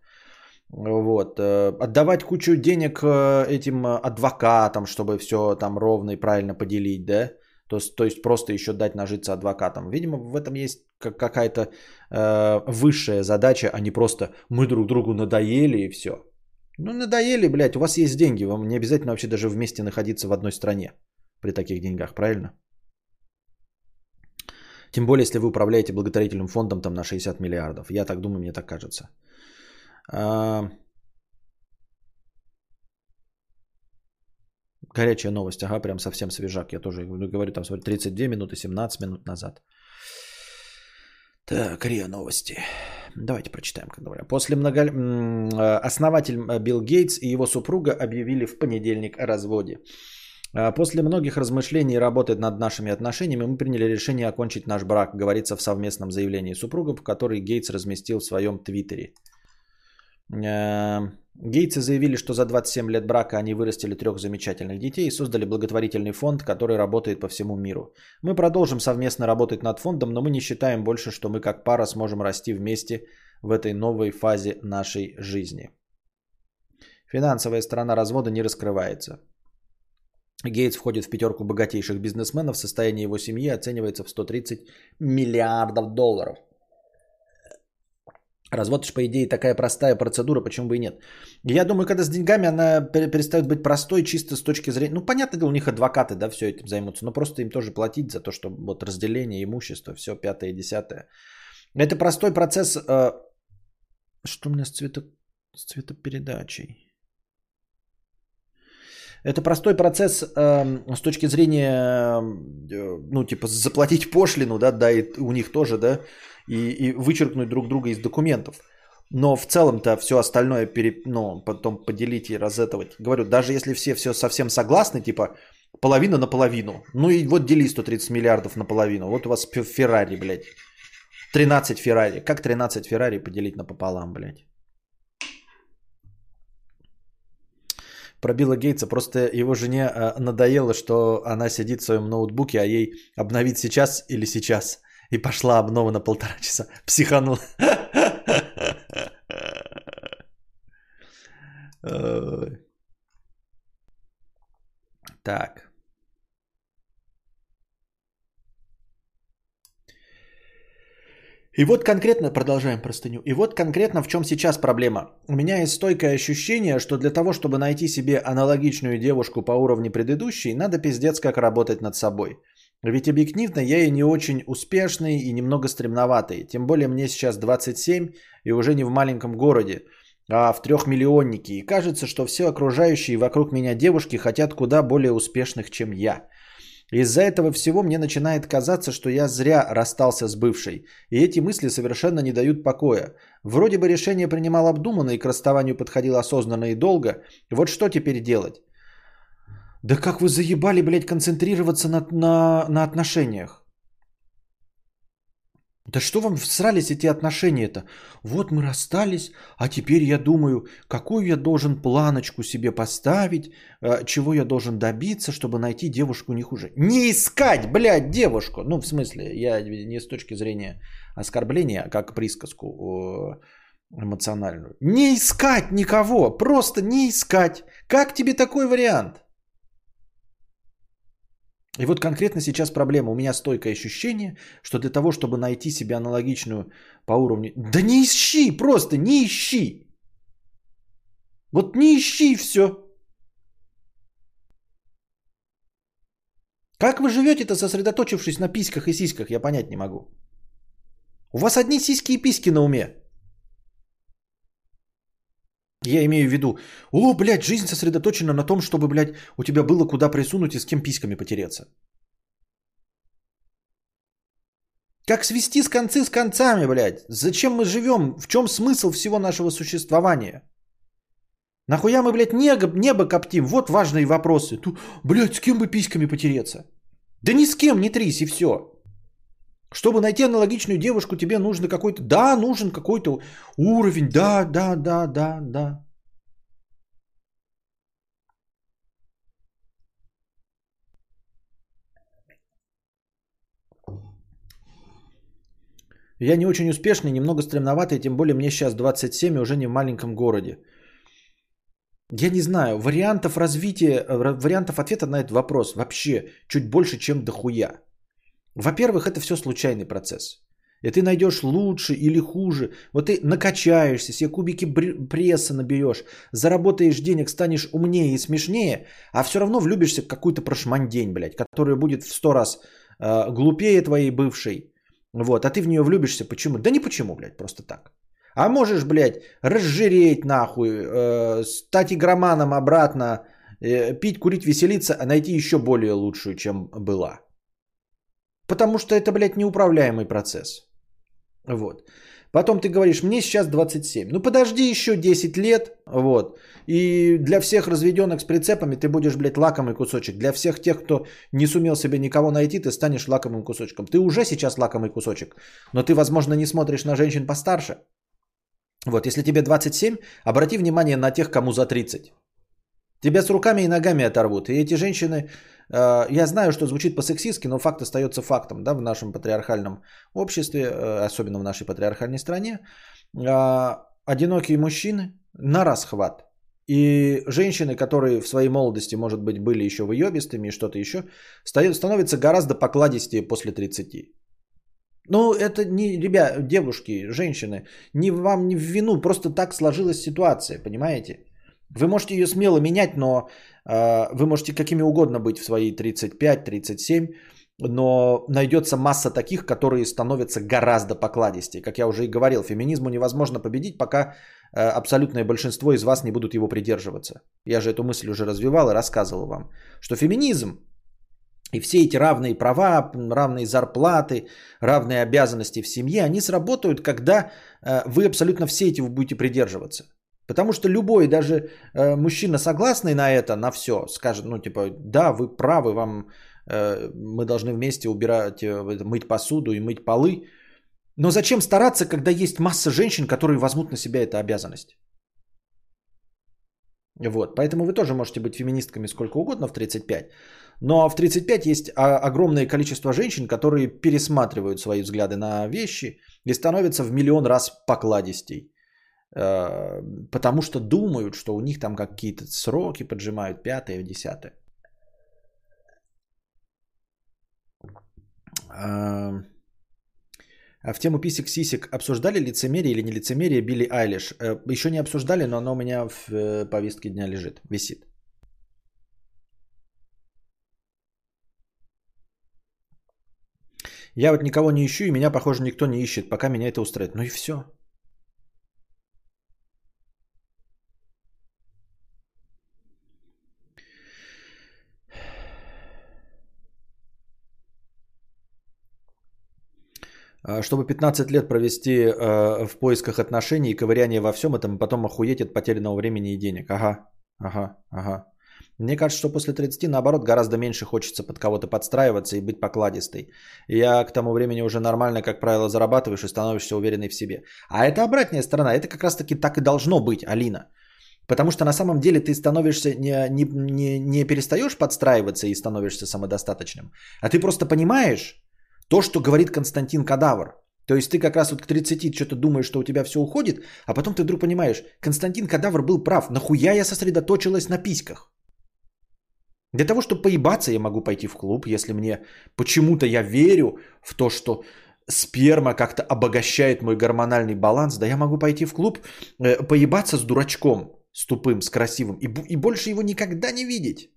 Вот. Э, отдавать кучу денег э, этим адвокатам, чтобы все там ровно и правильно поделить, да? То то есть просто еще дать нажиться адвокатам. Видимо, в этом есть какая-то э, высшая задача, а не просто мы друг другу надоели и все. Ну, надоели, блядь, у вас есть деньги, вам не обязательно вообще даже вместе находиться в одной стране при таких деньгах, правильно? Тем более, если вы управляете благотворительным фондом там на 60 миллиардов. Я так думаю, мне так кажется. А... Горячая новость, ага, прям совсем свежак. Я тоже говорю, там, смотри, 32 минуты, 17 минут назад. Так, РИА новости. Давайте прочитаем, как говоря. После много... А, основатель э, Билл Гейтс и его супруга объявили в понедельник о разводе. А, после многих размышлений и работы над нашими отношениями мы приняли решение окончить наш брак, говорится в совместном заявлении супругов, который Гейтс разместил в своем твиттере. А, Гейтсы заявили, что за 27 лет брака они вырастили трех замечательных детей и создали благотворительный фонд, который работает по всему миру. Мы продолжим совместно работать над фондом, но мы не считаем больше, что мы как пара сможем расти вместе в этой новой фазе нашей жизни. Финансовая сторона развода не раскрывается. Гейтс входит в пятерку богатейших бизнесменов. Состояние его семьи оценивается в 130 миллиардов долларов. Развод же, по идее, такая простая процедура, почему бы и нет. Я думаю, когда с деньгами она перестает быть простой чисто с точки зрения... Ну, понятно у них адвокаты, да, все этим займутся, но просто им тоже платить за то, что вот разделение имущества, все пятое и десятое. Это простой процесс... Э... Что у меня с, цвето... с цветопередачей? Это простой процесс э, с точки зрения, э, ну, типа, заплатить пошлину, да, да, и у них тоже, да, и, и вычеркнуть друг друга из документов. Но в целом-то все остальное пере, ну, потом поделить и разетовать. Говорю, даже если все все совсем согласны, типа половина на половину. Ну и вот дели 130 миллиардов на половину. Вот у вас Феррари, блядь. 13 Феррари. Как 13 Феррари поделить на пополам, блядь? про Билла Гейтса. Просто его жене а, надоело, что она сидит в своем ноутбуке, а ей обновить сейчас или сейчас. И пошла обнова на полтора часа. Психанул. Так. И вот конкретно, продолжаем простыню, и вот конкретно в чем сейчас проблема. У меня есть стойкое ощущение, что для того, чтобы найти себе аналогичную девушку по уровню предыдущей, надо пиздец как работать над собой. Ведь объективно я и не очень успешный и немного стремноватый. Тем более мне сейчас 27 и уже не в маленьком городе, а в трехмиллионнике. И кажется, что все окружающие вокруг меня девушки хотят куда более успешных, чем я – из-за этого всего мне начинает казаться, что я зря расстался с бывшей. И эти мысли совершенно не дают покоя. Вроде бы решение принимал обдуманно и к расставанию подходил осознанно и долго. Вот что теперь делать? Да как вы заебали, блядь, концентрироваться на, на, на отношениях? Да что вам всрались эти отношения-то? Вот мы расстались, а теперь я думаю, какую я должен планочку себе поставить, э, чего я должен добиться, чтобы найти девушку не хуже. Не искать, блядь, девушку. Ну, в смысле, я не с точки зрения оскорбления, а как присказку эмоциональную. Не искать никого, просто не искать. Как тебе такой вариант? И вот конкретно сейчас проблема. У меня стойкое ощущение, что для того, чтобы найти себе аналогичную по уровню... Да не ищи, просто не ищи. Вот не ищи все. Как вы живете-то, сосредоточившись на письках и сиськах, я понять не могу. У вас одни сиськи и письки на уме. Я имею в виду, о, блядь, жизнь сосредоточена на том, чтобы, блядь, у тебя было куда присунуть и с кем письками потереться. Как свести с концы с концами, блядь? Зачем мы живем? В чем смысл всего нашего существования? Нахуя мы, блядь, небо, небо коптим? Вот важные вопросы. Тут, блядь, с кем бы письками потереться? Да ни с кем не трись и все. Чтобы найти аналогичную девушку, тебе нужно какой-то... Да, нужен какой-то уровень. Да, да, да, да, да. Я не очень успешный, немного стремноватый, тем более мне сейчас 27 и уже не в маленьком городе. Я не знаю, вариантов развития, вариантов ответа на этот вопрос вообще чуть больше, чем дохуя. Во-первых, это все случайный процесс. И ты найдешь лучше или хуже. Вот ты накачаешься, себе кубики пресса наберешь, заработаешь денег, станешь умнее и смешнее, а все равно влюбишься в какую-то прошмандень, блядь, которая будет в сто раз э, глупее твоей бывшей. Вот, а ты в нее влюбишься. Почему? Да не почему, блядь, просто так. А можешь, блядь, разжиреть нахуй, э, стать игроманом обратно, э, пить, курить, веселиться, а найти еще более лучшую, чем была. Потому что это, блядь, неуправляемый процесс. Вот. Потом ты говоришь, мне сейчас 27. Ну подожди еще 10 лет. Вот. И для всех разведенных с прицепами ты будешь, блядь, лакомый кусочек. Для всех тех, кто не сумел себе никого найти, ты станешь лакомым кусочком. Ты уже сейчас лакомый кусочек. Но ты, возможно, не смотришь на женщин постарше. Вот, если тебе 27, обрати внимание на тех, кому за 30. Тебя с руками и ногами оторвут. И эти женщины я знаю, что звучит по-сексистски, но факт остается фактом да, в нашем патриархальном обществе, э, особенно в нашей патриархальной стране. Э, одинокие мужчины на расхват. И женщины, которые в своей молодости, может быть, были еще выебистыми и что-то еще, становятся гораздо покладистее после 30. Ну, это не, ребят, девушки, женщины, не вам не в вину, просто так сложилась ситуация, понимаете? Вы можете ее смело менять, но э, вы можете какими угодно быть в свои 35-37, но найдется масса таких, которые становятся гораздо покладистее. Как я уже и говорил, феминизму невозможно победить, пока э, абсолютное большинство из вас не будут его придерживаться. Я же эту мысль уже развивал и рассказывал вам, что феминизм и все эти равные права, равные зарплаты, равные обязанности в семье, они сработают, когда э, вы абсолютно все эти будете придерживаться. Потому что любой, даже э, мужчина, согласный на это, на все, скажет, ну, типа, да, вы правы, вам э, мы должны вместе убирать, э, мыть посуду и мыть полы. Но зачем стараться, когда есть масса женщин, которые возьмут на себя эту обязанность? Вот, поэтому вы тоже можете быть феминистками сколько угодно в 35. Но в 35 есть огромное количество женщин, которые пересматривают свои взгляды на вещи и становятся в миллион раз покладистей. Э, потому что думают, что у них там какие-то сроки поджимают, пятое, десятое. А в тему писек-сисек обсуждали лицемерие или не лицемерие Билли Айлиш? Э, еще не обсуждали, но оно у меня в э, повестке дня лежит, висит. Я вот никого не ищу, и меня, похоже, никто не ищет, пока меня это устраивает. Ну и все. Чтобы 15 лет провести э, в поисках отношений и ковыряние во всем этом, потом охуеть от потерянного времени и денег. Ага, ага, ага. Мне кажется, что после 30, наоборот, гораздо меньше хочется под кого-то подстраиваться и быть покладистой. Я к тому времени уже нормально, как правило, зарабатываешь и становишься уверенной в себе. А это обратная сторона. Это как раз-таки так и должно быть, Алина. Потому что на самом деле ты становишься, не, не, не, не перестаешь подстраиваться и становишься самодостаточным, а ты просто понимаешь, то, что говорит Константин Кадавр. То есть ты как раз вот к 30 что-то думаешь, что у тебя все уходит, а потом ты вдруг понимаешь, Константин Кадавр был прав, нахуя я сосредоточилась на письках? Для того, чтобы поебаться, я могу пойти в клуб, если мне почему-то я верю в то, что сперма как-то обогащает мой гормональный баланс. Да я могу пойти в клуб, э, поебаться с дурачком, с тупым, с красивым, и, и больше его никогда не видеть.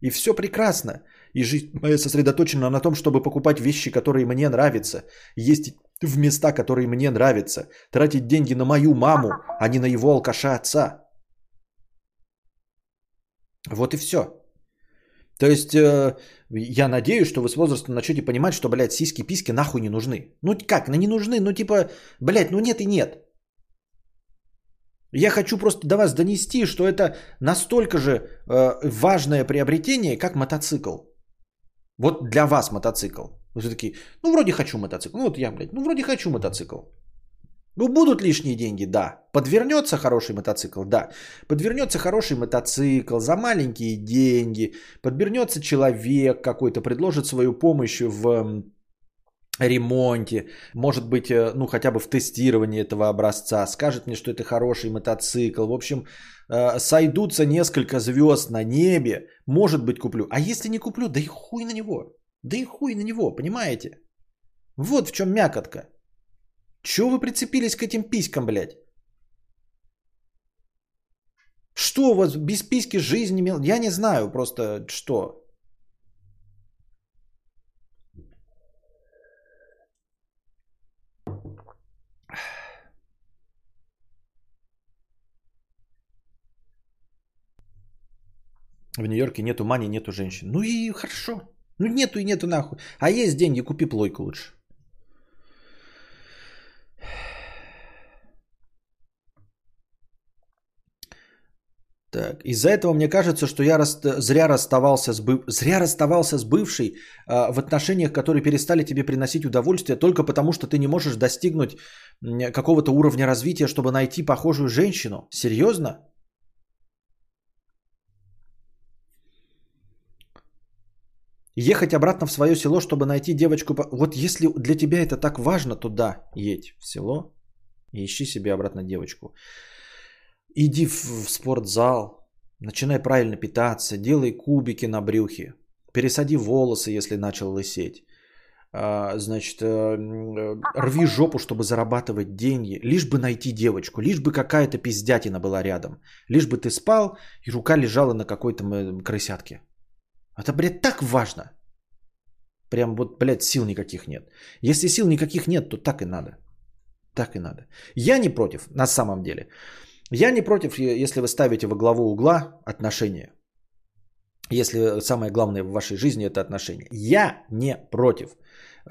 И все прекрасно. И жизнь моя сосредоточена на том, чтобы покупать вещи, которые мне нравятся. Ездить в места, которые мне нравятся. Тратить деньги на мою маму, а не на его алкаша отца. Вот и все. То есть, э, я надеюсь, что вы с возрастом начнете понимать, что, блядь, сиськи-письки нахуй не нужны. Ну как, ну не нужны, ну типа, блядь, ну нет и нет. Я хочу просто до вас донести, что это настолько же э, важное приобретение, как мотоцикл. Вот для вас мотоцикл. Вы такие, ну вроде хочу мотоцикл. Ну вот я, блядь, ну вроде хочу мотоцикл. Ну, будут лишние деньги, да. Подвернется хороший мотоцикл, да. Подвернется хороший мотоцикл за маленькие деньги. Подвернется человек какой-то, предложит свою помощь в ремонте, может быть, э, ну, хотя бы в тестировании этого образца, скажет мне, что это хороший мотоцикл. В общем, сойдутся несколько звезд на небе, может быть, куплю. А если не куплю, да и хуй на него. Да и хуй на него, понимаете? Вот в чем мякотка. Чего вы прицепились к этим писькам, блядь? Что у вас без письки жизнь имел? Я не знаю просто, что. В Нью-Йорке нету мани, нету женщин. Ну и хорошо. Ну нету и нету нахуй. А есть деньги, купи плойку лучше. Так, из-за этого мне кажется, что я рас... зря расставался с быв... зря расставался с бывшей э, в отношениях, которые перестали тебе приносить удовольствие, только потому что ты не можешь достигнуть какого-то уровня развития, чтобы найти похожую женщину. Серьезно? Ехать обратно в свое село, чтобы найти девочку. Вот если для тебя это так важно, то да, едь в село и ищи себе обратно девочку. Иди в, спортзал, начинай правильно питаться, делай кубики на брюхе, пересади волосы, если начал лысеть. А, значит, э, рви жопу, чтобы зарабатывать деньги, лишь бы найти девочку, лишь бы какая-то пиздятина была рядом, лишь бы ты спал и рука лежала на какой-то крысятке. Это, блядь, так важно. Прям вот, блядь, сил никаких нет. Если сил никаких нет, то так и надо. Так и надо. Я не против, на самом деле. Я не против, если вы ставите во главу угла отношения. Если самое главное в вашей жизни это отношения. Я не против.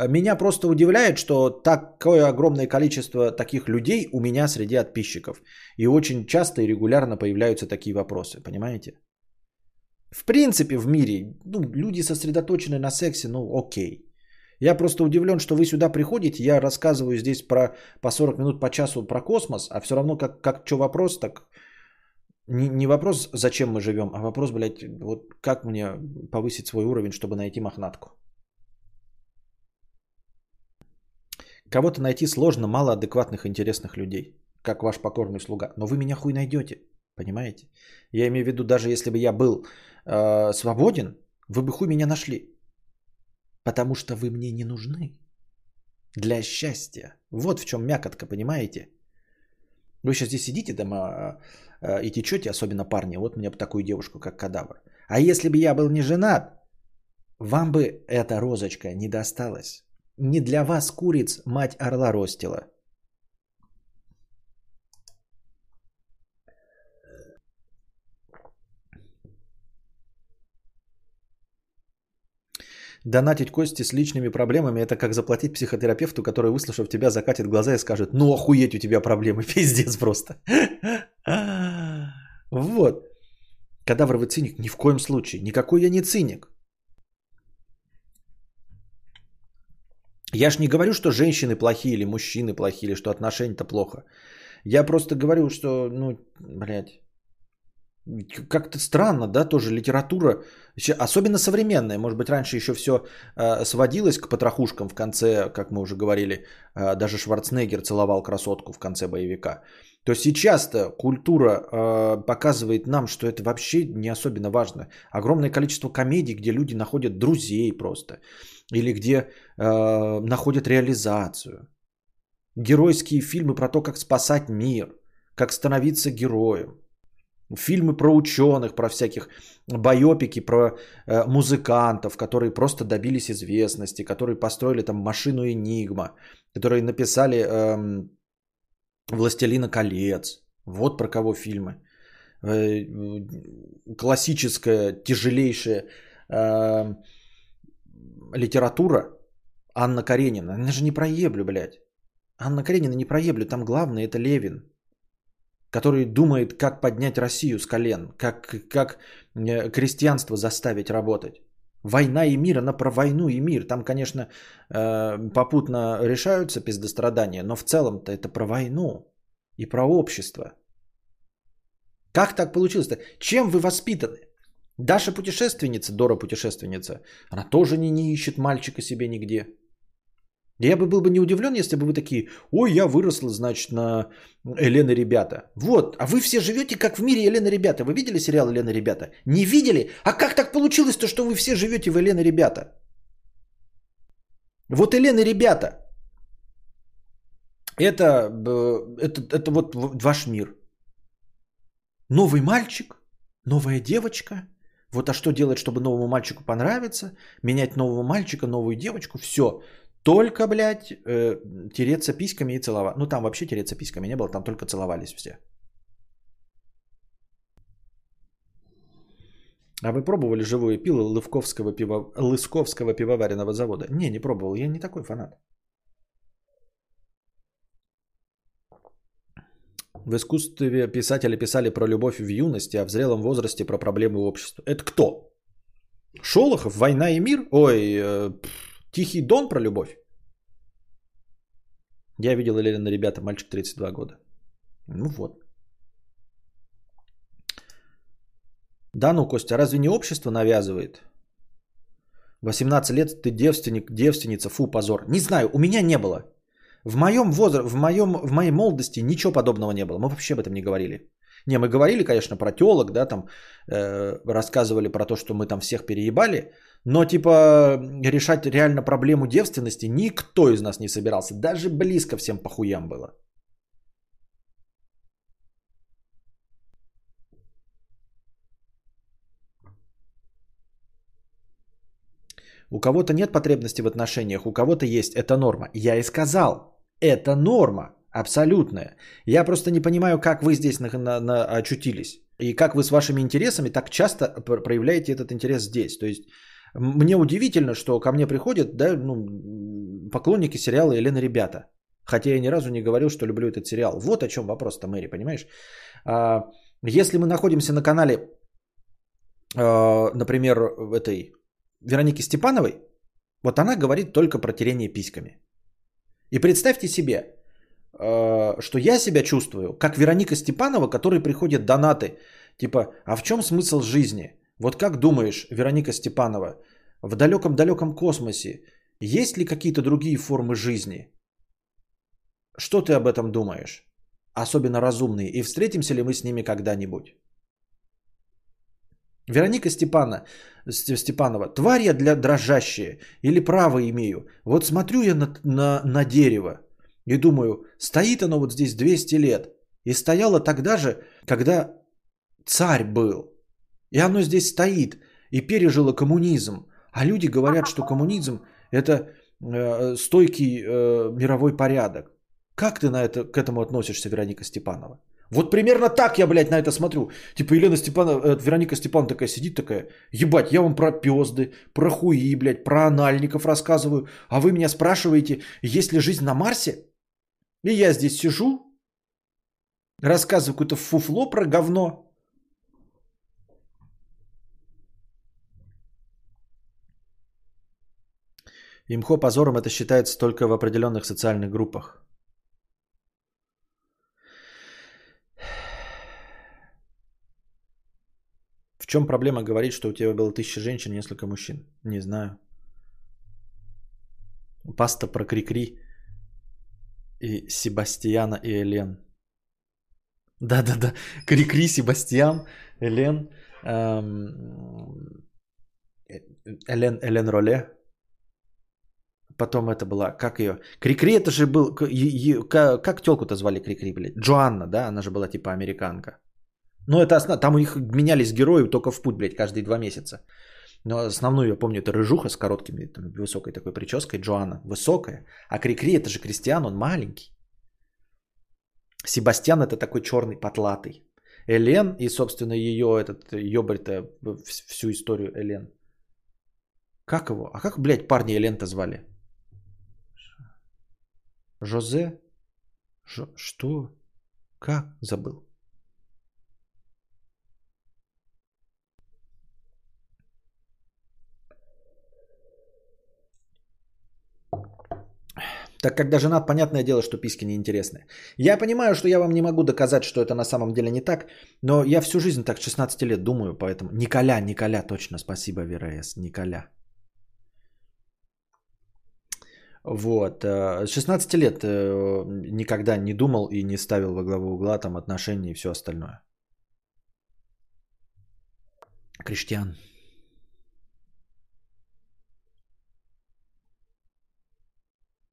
Меня просто удивляет, что такое огромное количество таких людей у меня среди подписчиков. И очень часто и регулярно появляются такие вопросы, понимаете? В принципе, в мире ну, люди сосредоточены на сексе, ну окей. Я просто удивлен, что вы сюда приходите, я рассказываю здесь про по 40 минут по часу про космос, а все равно как, как что вопрос, так не, не вопрос, зачем мы живем, а вопрос, блядь, вот как мне повысить свой уровень, чтобы найти мохнатку. Кого-то найти сложно, мало адекватных, интересных людей, как ваш покорный слуга. Но вы меня хуй найдете, понимаете? Я имею в виду, даже если бы я был э, свободен, вы бы хуй меня нашли. Потому что вы мне не нужны для счастья. Вот в чем мякотка, понимаете? Вы сейчас здесь сидите дома а, а, и течете, особенно парни. Вот мне такую девушку, как кадавр. А если бы я был не женат, вам бы эта розочка не досталась. Не для вас, куриц, мать орла ростила. Донатить Кости с личными проблемами – это как заплатить психотерапевту, который, выслушав тебя, закатит глаза и скажет «Ну охуеть у тебя проблемы, [laughs] пиздец просто». Вот. Кадавровый циник? Ни в коем случае. Никакой я не циник. Я ж не говорю, что женщины плохие или мужчины плохие, или что отношения-то плохо. Я просто говорю, что, ну, блядь, как-то странно, да, тоже литература, особенно современная, может быть, раньше еще все э, сводилось к потрохушкам в конце, как мы уже говорили, э, даже Шварценеггер целовал красотку в конце боевика. То сейчас-то культура э, показывает нам, что это вообще не особенно важно. Огромное количество комедий, где люди находят друзей просто, или где находят реализацию. Геройские фильмы про то, как спасать мир, как становиться героем Фильмы про ученых, про всяких байопики, про э, музыкантов, которые просто добились известности, которые построили там машину Энигма, которые написали э, Властелина колец. Вот про кого фильмы. Э, классическая, тяжелейшая э, литература Анна Каренина. Она же не проеблю, блядь. Анна Каренина не проеблю, там главное это Левин который думает, как поднять Россию с колен, как, как э, крестьянство заставить работать. Война и мир, она про войну и мир. Там, конечно, э, попутно решаются пиздострадания, но в целом-то это про войну и про общество. Как так получилось-то? Чем вы воспитаны? Даша путешественница, Дора путешественница, она тоже не, не ищет мальчика себе нигде. Я бы был бы не удивлен, если бы вы такие, ой, я выросла, значит, на Елена Ребята. Вот, а вы все живете как в мире Елена Ребята. Вы видели сериал Елена Ребята? Не видели? А как так получилось-то, что вы все живете в Елена Ребята? Вот Елена Ребята. Это, это, это вот ваш мир. Новый мальчик, новая девочка. Вот а что делать, чтобы новому мальчику понравиться? Менять нового мальчика, новую девочку. Все. Только, блядь, э, тереться письками и целовать. Ну, там вообще тереться письками не было, там только целовались все. А вы пробовали живое пиво Лывковского пива, Лысковского пивоваренного завода? Не, не пробовал, я не такой фанат. В искусстве писатели писали про любовь в юности, а в зрелом возрасте про проблемы общества. Это кто? Шолохов, «Война и мир»? Ой, э, Тихий Дон про любовь? Я видел Елена ребята, мальчик 32 года. Ну вот. Да ну, Костя, разве не общество навязывает? 18 лет ты девственник, девственница, фу, позор. Не знаю, у меня не было. В моем возрасте, в, моем, в моей молодости ничего подобного не было. Мы вообще об этом не говорили. Не, мы говорили, конечно, про телок, да, там э, рассказывали про то, что мы там всех переебали, но типа решать реально проблему девственности никто из нас не собирался, даже близко всем похуям было. У кого-то нет потребности в отношениях, у кого-то есть. Это норма. Я и сказал, это норма. Абсолютная. Я просто не понимаю, как вы здесь на, на, на, очутились. И как вы с вашими интересами так часто проявляете этот интерес здесь. То есть мне удивительно, что ко мне приходят да, ну, поклонники сериала «Елена Ребята». Хотя я ни разу не говорил, что люблю этот сериал. Вот о чем вопрос-то, Мэри, понимаешь? А, если мы находимся на канале, а, например, этой Вероники Степановой, вот она говорит только про терение письками. И представьте себе, Э, что я себя чувствую, как Вероника Степанова, которой приходят донаты, типа, а в чем смысл жизни? Вот как думаешь, Вероника Степанова, в далеком-далеком космосе есть ли какие-то другие формы жизни? Что ты об этом думаешь? Особенно разумные. И встретимся ли мы с ними когда-нибудь? Вероника Степана, Степанова, тварь я для дрожащая или право имею. Вот смотрю я на, на, на дерево, и думаю, стоит оно вот здесь 200 лет. И стояло тогда же, когда царь был. И оно здесь стоит и пережило коммунизм. А люди говорят, что коммунизм это э, стойкий э, мировой порядок. Как ты на это, к этому относишься, Вероника Степанова? Вот примерно так я, блядь, на это смотрю. Типа Елена Степанова, э, Вероника Степанова такая сидит такая, ебать, я вам про пезды, про хуи, блядь, про анальников рассказываю, а вы меня спрашиваете, есть ли жизнь на Марсе? И я здесь сижу, рассказываю какое-то фуфло про говно. Имхо позором это считается только в определенных социальных группах. чем проблема говорить, что у тебя было тысяча женщин, несколько мужчин? Не знаю. Паста про Крикри и Себастьяна и Элен. Да-да-да. Крикри, Себастьян, Элен. Эм, Элен, Элен Роле. Потом это была, как ее? Крикри это же был, как, телку-то звали Крикри, блядь? Джоанна, да? Она же была типа американка. Ну это основа, там у них менялись герои только в путь, блядь, каждые два месяца. Но основную, я помню, это рыжуха с короткими, там, высокой такой прической, Джоанна, высокая. А Крикри это же Кристиан, он маленький. Себастьян это такой черный, потлатый. Элен и, собственно, ее, этот, ёбарь-то, всю историю Элен. Как его? А как, блядь, парни Элен-то звали? Жозе? Ж... Что? Как? Забыл. Так когда женат, понятное дело, что писки неинтересны. Я понимаю, что я вам не могу доказать, что это на самом деле не так, но я всю жизнь так 16 лет думаю, поэтому... Николя, Николя, точно, спасибо, ВРС, Николя. Вот. С 16 лет э, никогда не думал и не ставил во главу угла там отношения и все остальное. Криштиан.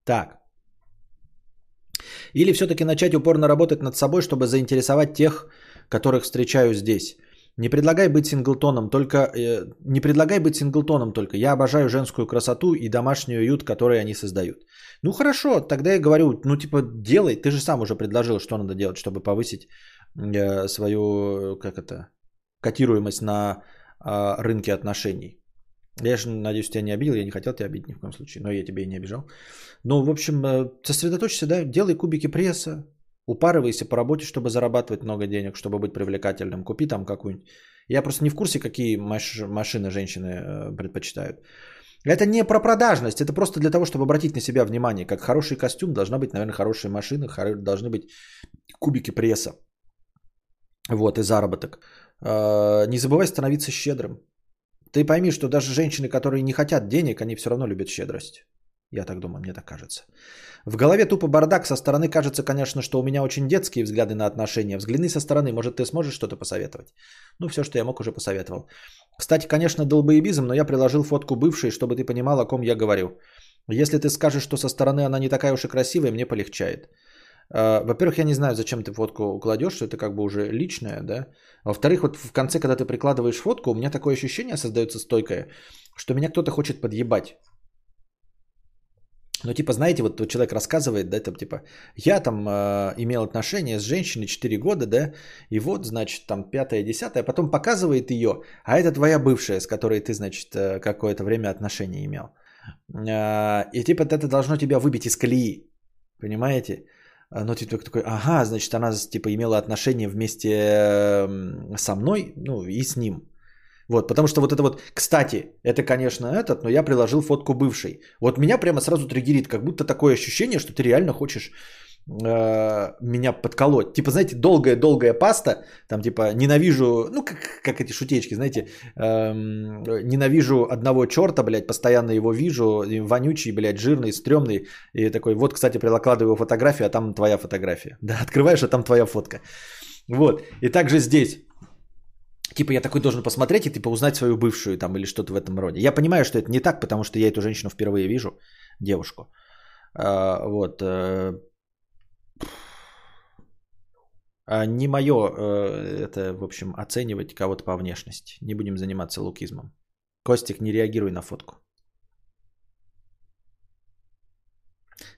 Так. Или все-таки начать упорно работать над собой, чтобы заинтересовать тех, которых встречаю здесь. Не предлагай быть синглтоном, только э, не предлагай быть синглтоном только. Я обожаю женскую красоту и домашний уют, который они создают. Ну хорошо, тогда я говорю, ну типа делай, ты же сам уже предложил, что надо делать, чтобы повысить э, свою, как это, котируемость на э, рынке отношений. Я же надеюсь, тебя не обидел, я не хотел тебя обидеть ни в коем случае, но я тебя и не обижал. Ну, в общем, э, сосредоточься, да, делай кубики пресса, упарывайся по работе, чтобы зарабатывать много денег, чтобы быть привлекательным. Купи там какую-нибудь. Я просто не в курсе, какие маш- машины женщины э, предпочитают. Это не про продажность, это просто для того, чтобы обратить на себя внимание. Как хороший костюм, должна быть, наверное, хорошая машина, должны быть кубики пресса. Вот, и заработок. Э, не забывай становиться щедрым. Ты пойми, что даже женщины, которые не хотят денег, они все равно любят щедрость. Я так думаю, мне так кажется. В голове тупо бардак. Со стороны кажется, конечно, что у меня очень детские взгляды на отношения. Взгляни со стороны, может, ты сможешь что-то посоветовать? Ну, все, что я мог, уже посоветовал. Кстати, конечно, долбоебизм, но я приложил фотку бывшей, чтобы ты понимал, о ком я говорю. Если ты скажешь, что со стороны она не такая уж и красивая, мне полегчает. А, во-первых, я не знаю, зачем ты фотку кладешь, что это как бы уже личное, да. Во-вторых, вот в конце, когда ты прикладываешь фотку, у меня такое ощущение создается стойкое, что меня кто-то хочет подъебать. Ну, типа, знаете, вот человек рассказывает, да, там, типа, я там э, имел отношения с женщиной 4 года, да, и вот, значит, там, пятое, десятое, потом показывает ее, а это твоя бывшая, с которой ты, значит, э, какое-то время отношения имел. Э, и, типа, это должно тебя выбить из колеи, понимаете? А, но ты только такой, ага, значит, она типа имела отношение вместе со мной, ну и с ним. Вот, потому что вот это вот, кстати, это, конечно, этот, но я приложил фотку бывшей. Вот меня прямо сразу триггерит, как будто такое ощущение, что ты реально хочешь э, меня подколоть. Типа, знаете, долгая-долгая паста, там типа ненавижу, ну как, как эти шутечки, знаете, э, ненавижу одного черта, блядь, постоянно его вижу, вонючий, блядь, жирный, стрёмный, и такой, вот, кстати, прикладываю фотографию, а там твоя фотография. [laughs] Да, открываешь, а там твоя фотка. Вот, и также здесь. Типа я такой должен посмотреть и типа узнать свою бывшую там или что-то в этом роде. Я понимаю, что это не так, потому что я эту женщину впервые вижу, девушку. А, вот. Э, а не мое э, это, в общем, оценивать кого-то по внешности. Не будем заниматься лукизмом. Костик, не реагируй на фотку.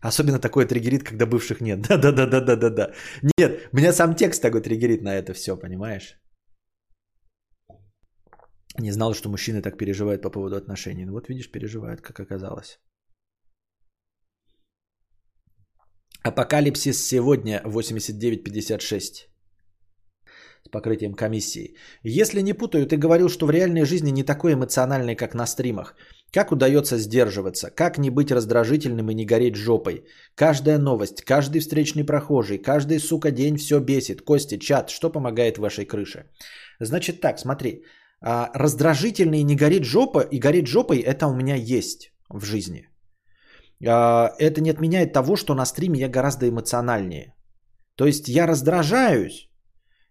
Особенно такое триггерит, когда бывших нет. [laughs] Да-да-да-да-да-да. Нет, меня сам текст такой триггерит на это все, понимаешь? Не знал, что мужчины так переживают по поводу отношений. Ну вот видишь, переживают, как оказалось. Апокалипсис сегодня 89.56 с покрытием комиссии. Если не путаю, ты говорил, что в реальной жизни не такой эмоциональный, как на стримах. Как удается сдерживаться? Как не быть раздражительным и не гореть жопой? Каждая новость, каждый встречный прохожий, каждый, сука, день все бесит. Кости, чат, что помогает вашей крыше? Значит так, смотри. А, раздражительный не горит жопа и горит жопой это у меня есть в жизни. А, это не отменяет того, что на стриме я гораздо эмоциональнее. То есть я раздражаюсь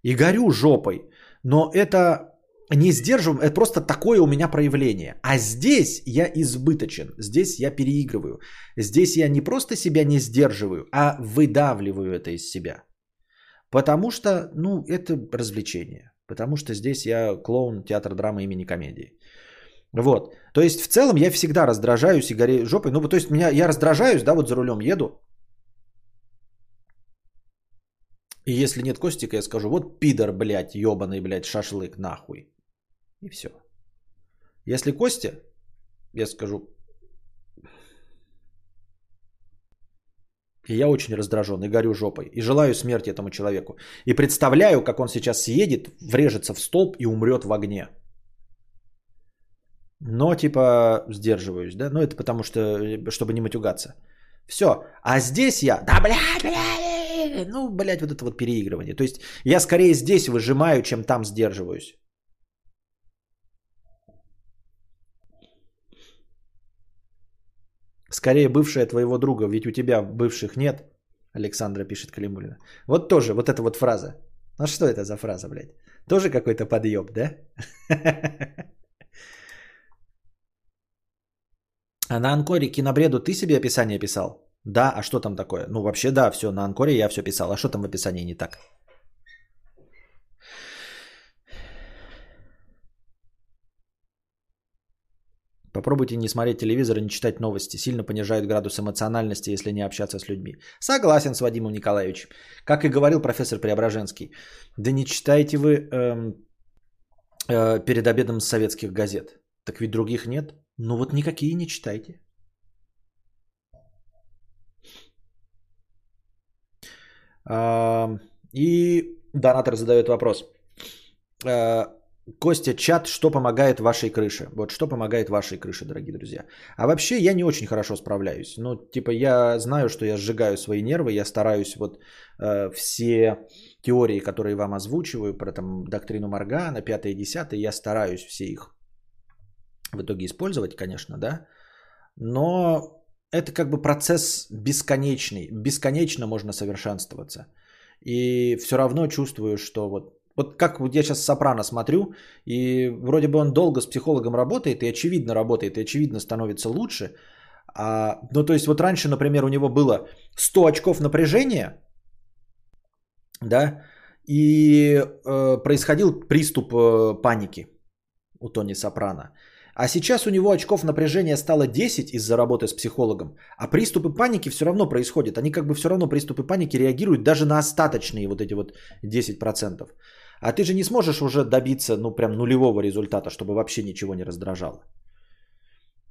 и горю жопой, но это не сдерживаем, это просто такое у меня проявление. А здесь я избыточен, здесь я переигрываю. Здесь я не просто себя не сдерживаю, а выдавливаю это из себя. Потому что, ну, это развлечение. Потому что здесь я клоун театр драмы имени комедии. Вот. То есть в целом я всегда раздражаюсь и горею жопой. Ну, то есть меня, я раздражаюсь, да, вот за рулем еду. И если нет Костика, я скажу, вот пидор, блядь, ебаный, блядь, шашлык, нахуй. И все. Если Костя, я скажу, и я очень раздражен и горю жопой. И желаю смерти этому человеку. И представляю, как он сейчас съедет, врежется в столб и умрет в огне. Но типа сдерживаюсь, да? Ну это потому что, чтобы не матюгаться. Все. А здесь я, да блядь, блядь, ну блядь, вот это вот переигрывание. То есть я скорее здесь выжимаю, чем там сдерживаюсь. Скорее бывшая твоего друга, ведь у тебя бывших нет. Александра пишет Калимулина. Вот тоже, вот эта вот фраза. Ну что это за фраза, блядь? Тоже какой-то подъеб, да? [laughs] А на Анкоре кинобреду ты себе описание писал? Да, а что там такое? Ну вообще да, все, на Анкоре я все писал. А что там в описании не так? Попробуйте не смотреть телевизор и не читать новости. Сильно понижает градус эмоциональности, если не общаться с людьми. Согласен с Вадимом Николаевичем. Как и говорил профессор Преображенский. Да не читайте вы эм, э, перед обедом советских газет. Так ведь других нет. Ну вот никакие не читайте. Э, и донатор задает вопрос. Костя, чат, что помогает вашей крыше? Вот что помогает вашей крыше, дорогие друзья. А вообще я не очень хорошо справляюсь. Ну, типа, я знаю, что я сжигаю свои нервы, я стараюсь вот э, все теории, которые вам озвучиваю, про там доктрину Маргана, 5 и 10, я стараюсь все их в итоге использовать, конечно, да. Но это как бы процесс бесконечный. Бесконечно можно совершенствоваться. И все равно чувствую, что вот вот как вот я сейчас Сопрано смотрю, и вроде бы он долго с психологом работает, и очевидно работает, и очевидно становится лучше. А, ну, то есть вот раньше, например, у него было 100 очков напряжения, да, и э, происходил приступ э, паники у Тони Сопрано. А сейчас у него очков напряжения стало 10 из-за работы с психологом, а приступы паники все равно происходят. Они как бы все равно приступы паники реагируют даже на остаточные вот эти вот 10%. А ты же не сможешь уже добиться, ну, прям нулевого результата, чтобы вообще ничего не раздражало.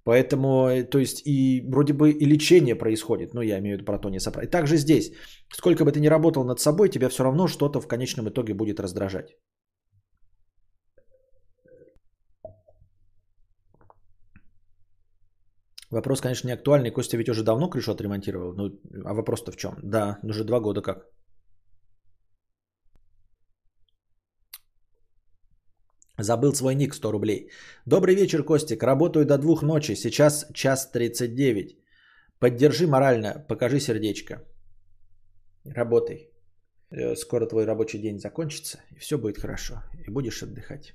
Поэтому, э, то есть, и вроде бы и лечение происходит, ну, я имею в виду про Тони Сопрано. И также здесь, сколько бы ты ни работал над собой, тебя все равно что-то в конечном итоге будет раздражать. Вопрос, конечно, не актуальный. Костя ведь уже давно крышу отремонтировал. Ну, а вопрос-то в чем? Да, уже два года как. Забыл свой ник 100 рублей. Добрый вечер, Костик. Работаю до двух ночи. Сейчас час 39. Поддержи морально. Покажи сердечко. Работай. Э, скоро твой рабочий день закончится. И все будет хорошо. И будешь отдыхать.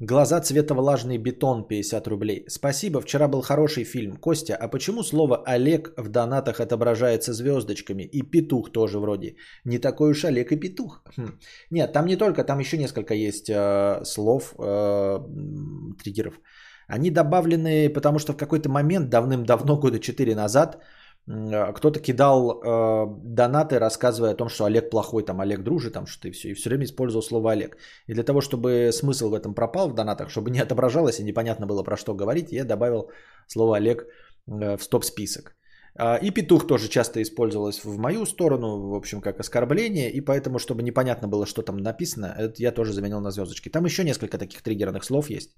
Глаза цвета влажный бетон 50 рублей. Спасибо, вчера был хороший фильм. Костя, а почему слово Олег в донатах отображается звездочками? И петух тоже вроде. Не такой уж Олег и петух. Хм. Нет, там не только, там еще несколько есть э, слов, э, триггеров. Они добавлены, потому что в какой-то момент, давным-давно, года 4 назад, кто-то кидал э, донаты, рассказывая о том, что Олег плохой, там Олег дружит, там что-то и все. И все время использовал слово Олег. И для того, чтобы смысл в этом пропал в донатах, чтобы не отображалось и непонятно было про что говорить, я добавил слово Олег э, в стоп-список. Э, и петух тоже часто использовалось в мою сторону, в общем, как оскорбление. И поэтому, чтобы непонятно было, что там написано, это я тоже заменил на звездочки. Там еще несколько таких триггерных слов есть.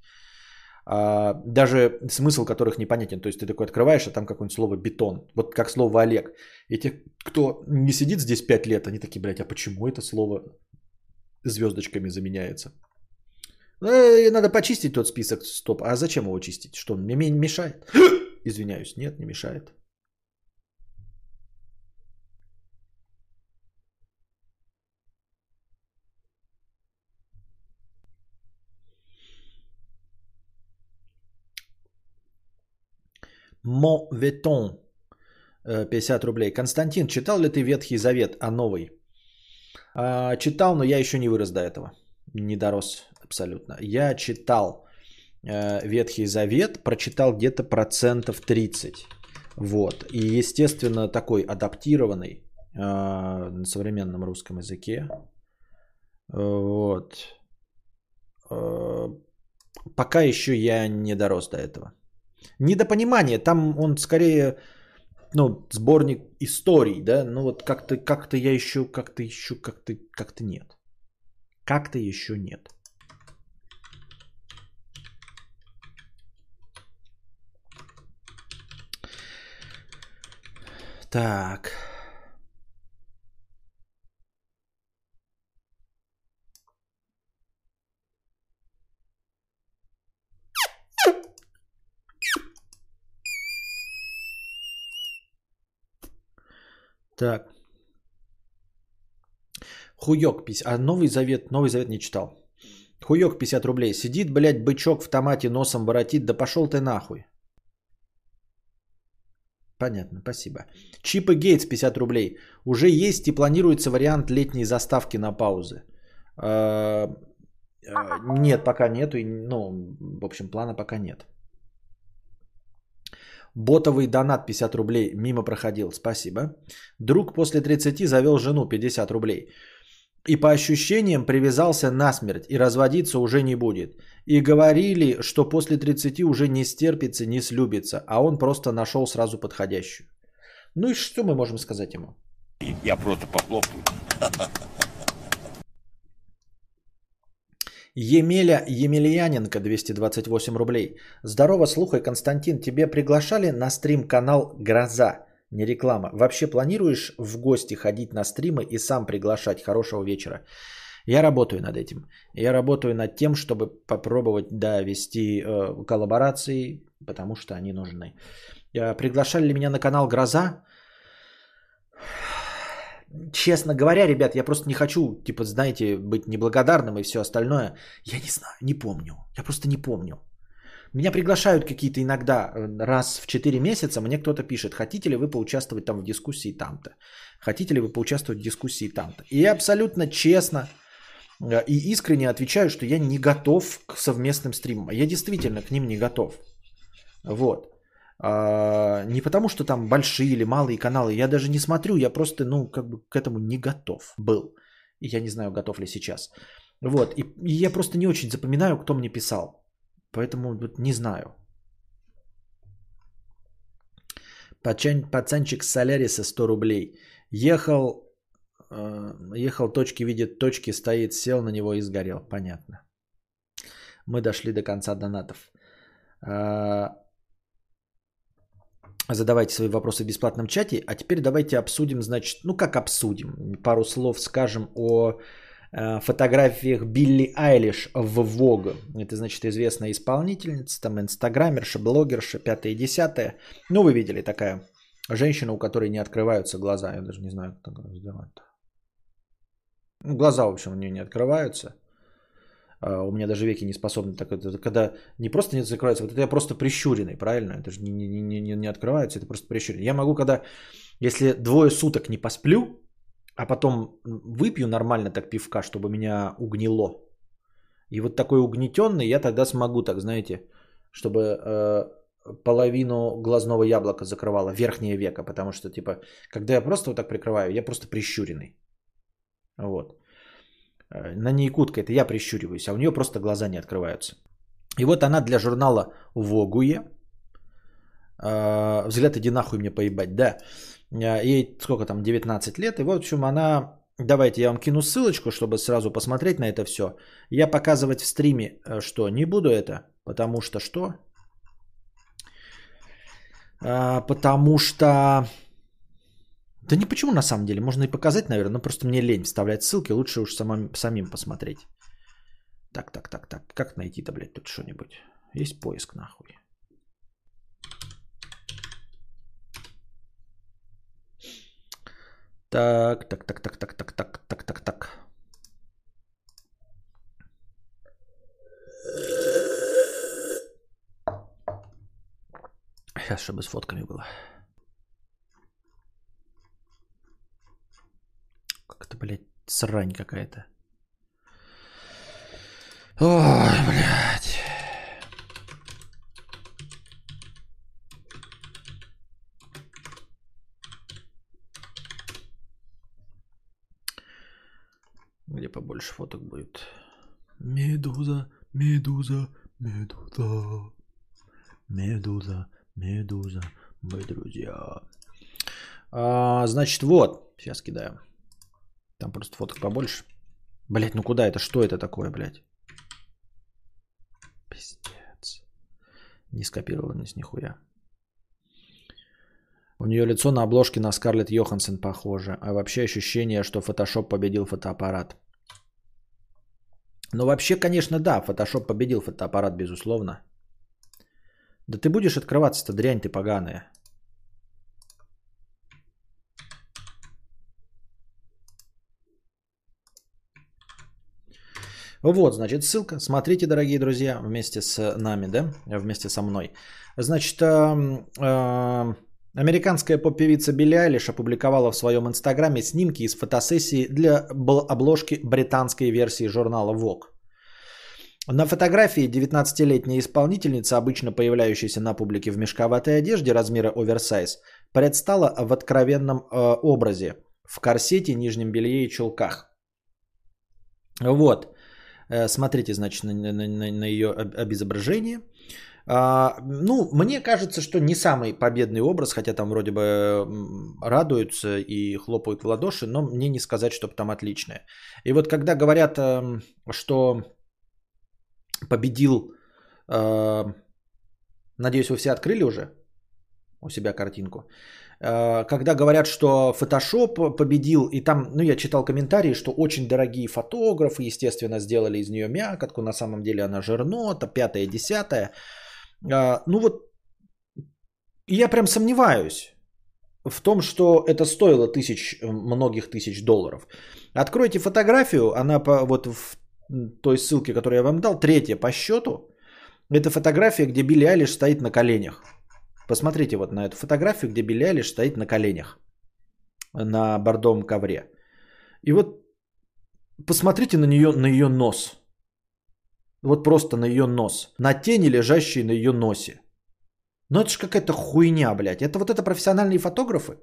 А, даже смысл которых непонятен. То есть ты такой открываешь, а там какое-нибудь слово бетон. Вот как слово Олег. И те, кто не сидит здесь 5 лет, они такие, блядь, а почему это слово звездочками заменяется? Э, надо почистить тот список. Стоп. А зачем его чистить? Что, он мне мешает? [gasps] Извиняюсь. Нет, не мешает. Моветон. 50 рублей. Константин, читал ли ты Ветхий Завет, а новый? А, читал, но я еще не вырос до этого. Не дорос абсолютно. Я читал э, Ветхий Завет, прочитал где-то процентов 30. Вот. И, естественно, такой адаптированный э, на современном русском языке. Вот. Э, пока еще я не дорос до этого. Недопонимание. Там он скорее ну, сборник историй, да, ну вот как-то, как-то я еще, как-то еще, как-то, как-то нет. Как-то еще нет. Так. Так. Хуёк 50. А Новый Завет, Новый Завет не читал. Хуёк 50 рублей. Сидит, блядь, бычок в томате носом воротит. Да пошел ты нахуй. Понятно, спасибо. Чип и Гейтс 50 рублей. Уже есть и планируется вариант летней заставки на паузы. А, а, нет, пока нету. Ну, в общем, плана пока нет. Ботовый донат 50 рублей мимо проходил, спасибо. Друг после 30 завел жену 50 рублей. И по ощущениям привязался насмерть и разводиться уже не будет. И говорили, что после 30 уже не стерпится, не слюбится, а он просто нашел сразу подходящую. Ну и что мы можем сказать ему? Я просто похлопаю. Емеля Емельяненко 228 рублей. Здорово, слухай, Константин, тебе приглашали на стрим-канал «Гроза»? Не реклама. Вообще планируешь в гости ходить на стримы и сам приглашать? Хорошего вечера. Я работаю над этим. Я работаю над тем, чтобы попробовать, да, вести э, коллаборации, потому что они нужны. Э, приглашали ли меня на канал «Гроза»? Честно говоря, ребят, я просто не хочу, типа, знаете, быть неблагодарным и все остальное. Я не знаю, не помню. Я просто не помню. Меня приглашают какие-то иногда э, раз в 4 месяца, мне кто-то пишет, хотите ли вы поучаствовать там в дискуссии там-то? Хотите ли вы поучаствовать в дискуссии там-то? И я абсолютно честно э, и искренне отвечаю, что я не готов к совместным стримам. Я действительно к ним не готов. Вот. А, не потому, что там большие или малые каналы. Я даже не смотрю, я просто, ну, как бы к этому не готов был. И я не знаю, готов ли сейчас. Вот. И, и я просто не очень запоминаю, кто мне писал. Поэтому вот, не знаю. Пацан, пацанчик с Соляриса 100 рублей. Ехал, э, ехал, точки видит точки, стоит, сел на него и сгорел. Понятно. Мы дошли до конца донатов. А, Задавайте свои вопросы в бесплатном чате. А теперь давайте обсудим, значит, ну как обсудим? Пару слов скажем о э, фотографиях Билли Айлиш в Vogue. Это, значит, известная исполнительница, там инстаграмерша, блогерша, пятое и десятое. Ну, вы видели, такая женщина, у которой не открываются глаза. Я даже не знаю, как это сделать. Ну, глаза, в общем, у нее не открываются. А, у меня даже веки не способны так это, когда не просто не закрываются, вот это я просто прищуренный, правильно? Это же не, не, не, не, открываются, это просто прищуренный. Я могу, когда, если двое суток не посплю, а потом выпью нормально так пивка, чтобы меня угнило. И вот такой угнетенный я тогда смогу, так знаете, чтобы э, половину глазного яблока закрывало, верхнее веко, потому что, типа, когда я просто вот так прикрываю, я просто прищуренный. Вот. Э, на ней кутка, это я прищуриваюсь, а у нее просто глаза не открываются. И вот она для журнала Вогуе. Э, взгляд иди нахуй мне поебать, да. Э, ей сколько там, 19 лет. И вот, в общем, она... Давайте я вам кину ссылочку, чтобы сразу посмотреть на это все. Я показывать в стриме, что не буду это, потому что что? Потому что да не почему на самом деле, можно и показать, наверное, но просто мне лень вставлять ссылки, лучше уж самим, самим посмотреть. Так, так, так, так. Как найти-то, блядь, тут что-нибудь? Есть поиск, нахуй. Так, так, так, так, так, так, так, так. Сейчас, чтобы с фотками было. Как это, блядь, срань какая-то. Ой, блядь. Где побольше фоток будет. Медуза, медуза, медуза. Медуза, медуза, мы друзья. А, значит, вот. Сейчас кидаю. Там просто фоток побольше. Блять, ну куда это? Что это такое, блядь? Пиздец. Не скопированность нихуя. У нее лицо на обложке на Скарлетт Йоханссон похоже. А вообще ощущение, что Photoshop победил фотоаппарат. Ну вообще, конечно, да, Photoshop победил фотоаппарат, безусловно. Да ты будешь открываться-то, дрянь ты поганая. Вот, значит, ссылка. Смотрите, дорогие друзья, вместе с нами, да, вместе со мной. Значит, э, э, американская поп-певица Билли Айлиш опубликовала в своем инстаграме снимки из фотосессии для обложки британской версии журнала Vogue. На фотографии 19-летняя исполнительница, обычно появляющаяся на публике в мешковатой одежде размера оверсайз, предстала в откровенном э, образе в корсете, нижнем белье и чулках. Вот. Э, смотрите, значит, на, на, на, на ее обезображение. А, ну, мне кажется, что не самый победный образ, хотя там вроде бы радуются и хлопают в ладоши, но мне не сказать, чтобы там отличное. И вот когда говорят, эм, что победил, э, надеюсь, вы все открыли уже у себя картинку, когда говорят, что Photoshop победил, и там, ну, я читал комментарии, что очень дорогие фотографы, естественно, сделали из нее мякотку, на самом деле она жирнота, пятая, десятая. Э, ну вот, я прям сомневаюсь в том, что это стоило тысяч, многих тысяч долларов. Откройте фотографию, она по, вот в той ссылке, которую я вам дал, третья по счету. Это фотография, где Билли Айлиш стоит на коленях. Посмотрите вот на эту фотографию, где Билли Айлиш стоит на коленях на бордовом ковре. И вот посмотрите на нее, на ее нос. Вот просто на ее нос. На тени, лежащие на ее носе. Ну это же какая-то хуйня, блядь. Это вот это профессиональные фотографы.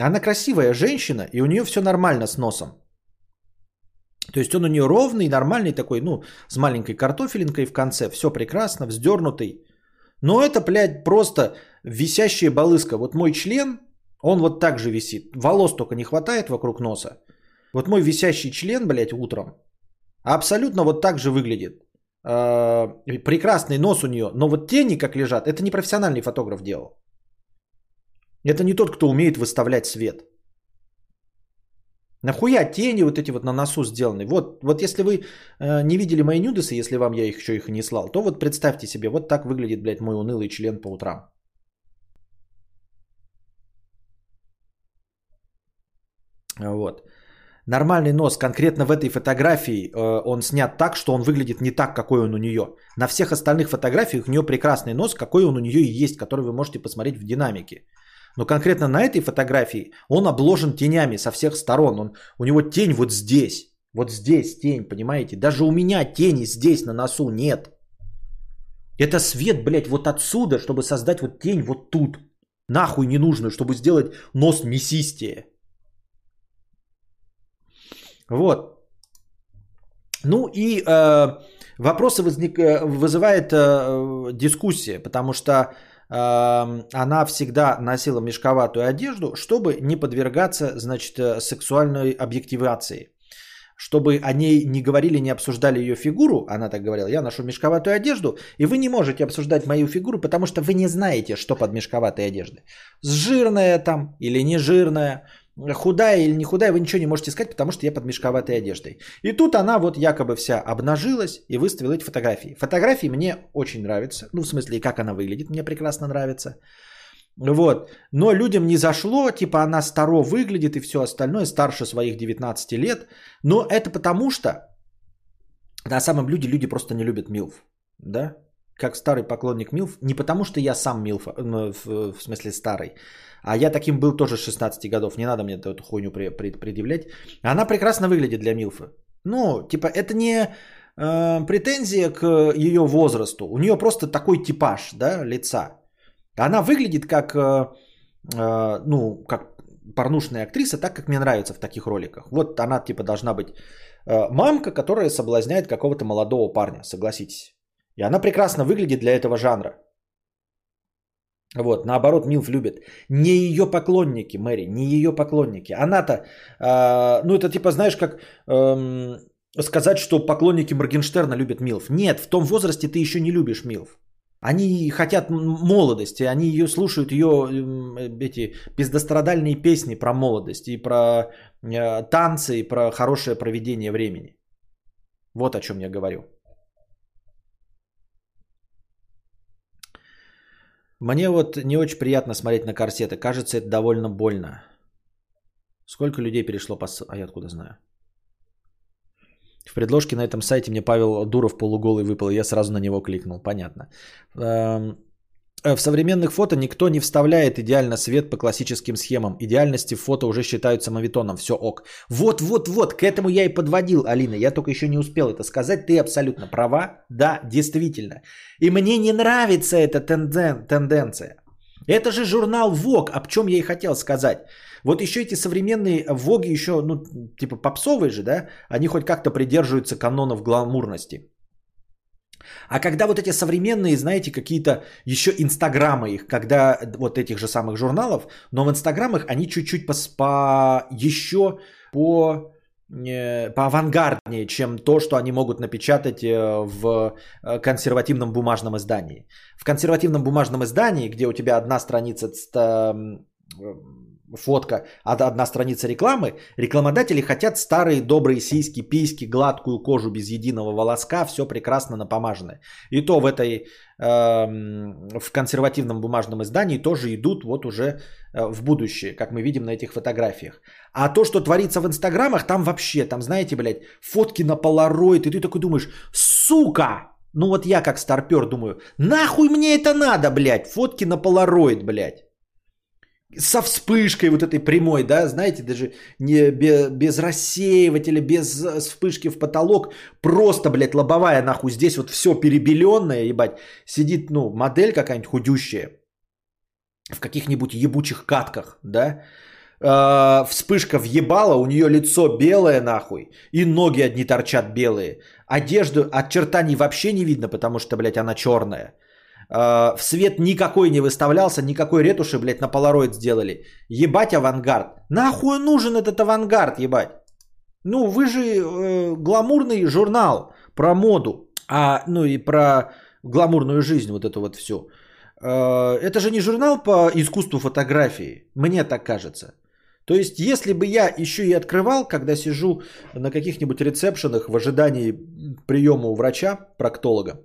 Она красивая женщина, и у нее все нормально с носом. То есть он у нее ровный, нормальный такой, ну, с маленькой картофелинкой в конце. Все прекрасно, вздернутый. Но это, блядь, просто висящая балыска. Вот мой член, он вот так же висит. Волос только не хватает вокруг носа. Вот мой висящий член, блядь, утром, абсолютно вот так же выглядит. А, прекрасный нос у нее, но вот тени как лежат, это не профессиональный фотограф делал. Это не тот, кто умеет выставлять свет. Нахуя тени вот эти вот на носу сделаны? Вот, вот если вы э, не видели мои нюдесы, если вам я их еще их не слал, то вот представьте себе, вот так выглядит, блядь, мой унылый член по утрам. Вот. Нормальный нос конкретно в этой фотографии э, он снят так, что он выглядит не так, какой он у нее. На всех остальных фотографиях у нее прекрасный нос, какой он у нее и есть, который вы можете посмотреть в динамике. Но конкретно на этой фотографии он обложен тенями со всех сторон. Он, у него тень вот здесь. Вот здесь тень, понимаете? Даже у меня тени здесь на носу нет. Это свет, блядь, вот отсюда, чтобы создать вот тень вот тут. Нахуй не нужно, чтобы сделать нос мясистее. Вот. Ну и э, вопросы возник, э, вызывает э, дискуссия, потому что она всегда носила мешковатую одежду, чтобы не подвергаться, значит, э, сексуальной объективации. Чтобы о ней не говорили, не обсуждали ее фигуру, она так говорила, я ношу мешковатую одежду, и вы не можете обсуждать мою фигуру, потому что вы не знаете, что под мешковатой одеждой. Жирная там или не жирная, худая или не худая, вы ничего не можете сказать, потому что я под мешковатой одеждой. И тут она вот якобы вся обнажилась и выставила эти фотографии. Фотографии мне очень нравятся. Ну, в смысле, как она выглядит, мне прекрасно нравится. Вот. Но людям не зашло, типа она старо выглядит и все остальное, старше своих 19 лет. Но это потому что на самом люди люди просто не любят Милф. Да? Как старый поклонник Милф. Не потому что я сам Милф, в, в смысле старый. А я таким был тоже 16 годов. Не надо мне эту хуйню предъявлять. Она прекрасно выглядит для Милфа. Ну, типа, это не э, претензия к ее возрасту. У нее просто такой типаж, да, лица. Она выглядит как, э, э, ну, как порнушная актриса, так как мне нравится в таких роликах. Вот она типа должна быть э, мамка, которая соблазняет какого-то молодого парня, согласитесь. И она прекрасно выглядит для этого жанра. Вот, наоборот, Милф любит. Не ее поклонники, Мэри, не ее поклонники. Она-то, э, ну это типа, знаешь, как э, сказать, что поклонники Моргенштерна любят Милф. Нет, в том возрасте ты еще не любишь Милф. Они хотят молодости, они ее слушают, ее эти бездострадальные песни про молодость и про э, танцы, и про хорошее проведение времени. Вот о чем я говорю. Мне вот не очень приятно смотреть на корсеты. Кажется, это довольно больно. Сколько людей перешло по... А я откуда знаю? В предложке на этом сайте мне Павел Дуров полуголый выпал, и я сразу на него кликнул. Понятно. Эм, в современных фото никто не вставляет идеально свет по классическим схемам. Идеальности фото уже считаются мавитоном. Все ок. Вот, вот, вот, к этому я и подводил, Алина. Я только еще не успел это сказать. Ты абсолютно права. Да, действительно. И мне не нравится эта тенден, тенденция. Это же журнал Vogue, об чем я и хотел сказать. Вот еще эти современные Воги еще, ну, типа попсовые же, да, они хоть как-то придерживаются канонов гламурности. А когда вот эти современные, знаете, какие-то еще инстаграмы их, когда вот этих же самых журналов, но в инстаграмах они чуть-чуть по, по еще по э, по авангарднее, чем то, что они могут напечатать э, в э, консервативном бумажном издании. В консервативном бумажном издании, где у тебя одна страница фотка, одна страница рекламы, рекламодатели хотят старые добрые сиськи, письки, гладкую кожу без единого волоска, все прекрасно напомаженное. И то в этой, э, в консервативном бумажном издании тоже идут вот уже э, в будущее, как мы видим на этих фотографиях. А то, что творится в инстаграмах, там вообще, там знаете, блядь, фотки на полароид, и ты такой думаешь, сука, ну вот я как старпер думаю, нахуй мне это надо, блядь, фотки на полароид, блядь со вспышкой вот этой прямой, да, знаете, даже не без, без рассеивателя, без э, вспышки в потолок, просто, блядь, лобовая нахуй, здесь вот все перебеленное, ебать, сидит, ну, модель какая-нибудь худющая, в каких-нибудь ебучих катках, да, э, вспышка въебала, у нее лицо белое нахуй, и ноги одни торчат белые, одежду, очертаний вообще не видно, потому что, блядь, она черная, Э, в свет никакой не выставлялся, никакой ретуши, блядь, на полароид сделали. Ебать авангард. Нахуй нужен этот авангард, ебать? Ну, вы же э, гламурный журнал про моду, а, ну и про гламурную жизнь, вот это вот все. Э, это же не журнал по искусству фотографии, мне так кажется. То есть, если бы я еще и открывал, когда сижу на каких-нибудь ресепшенах в ожидании приема у врача, проктолога,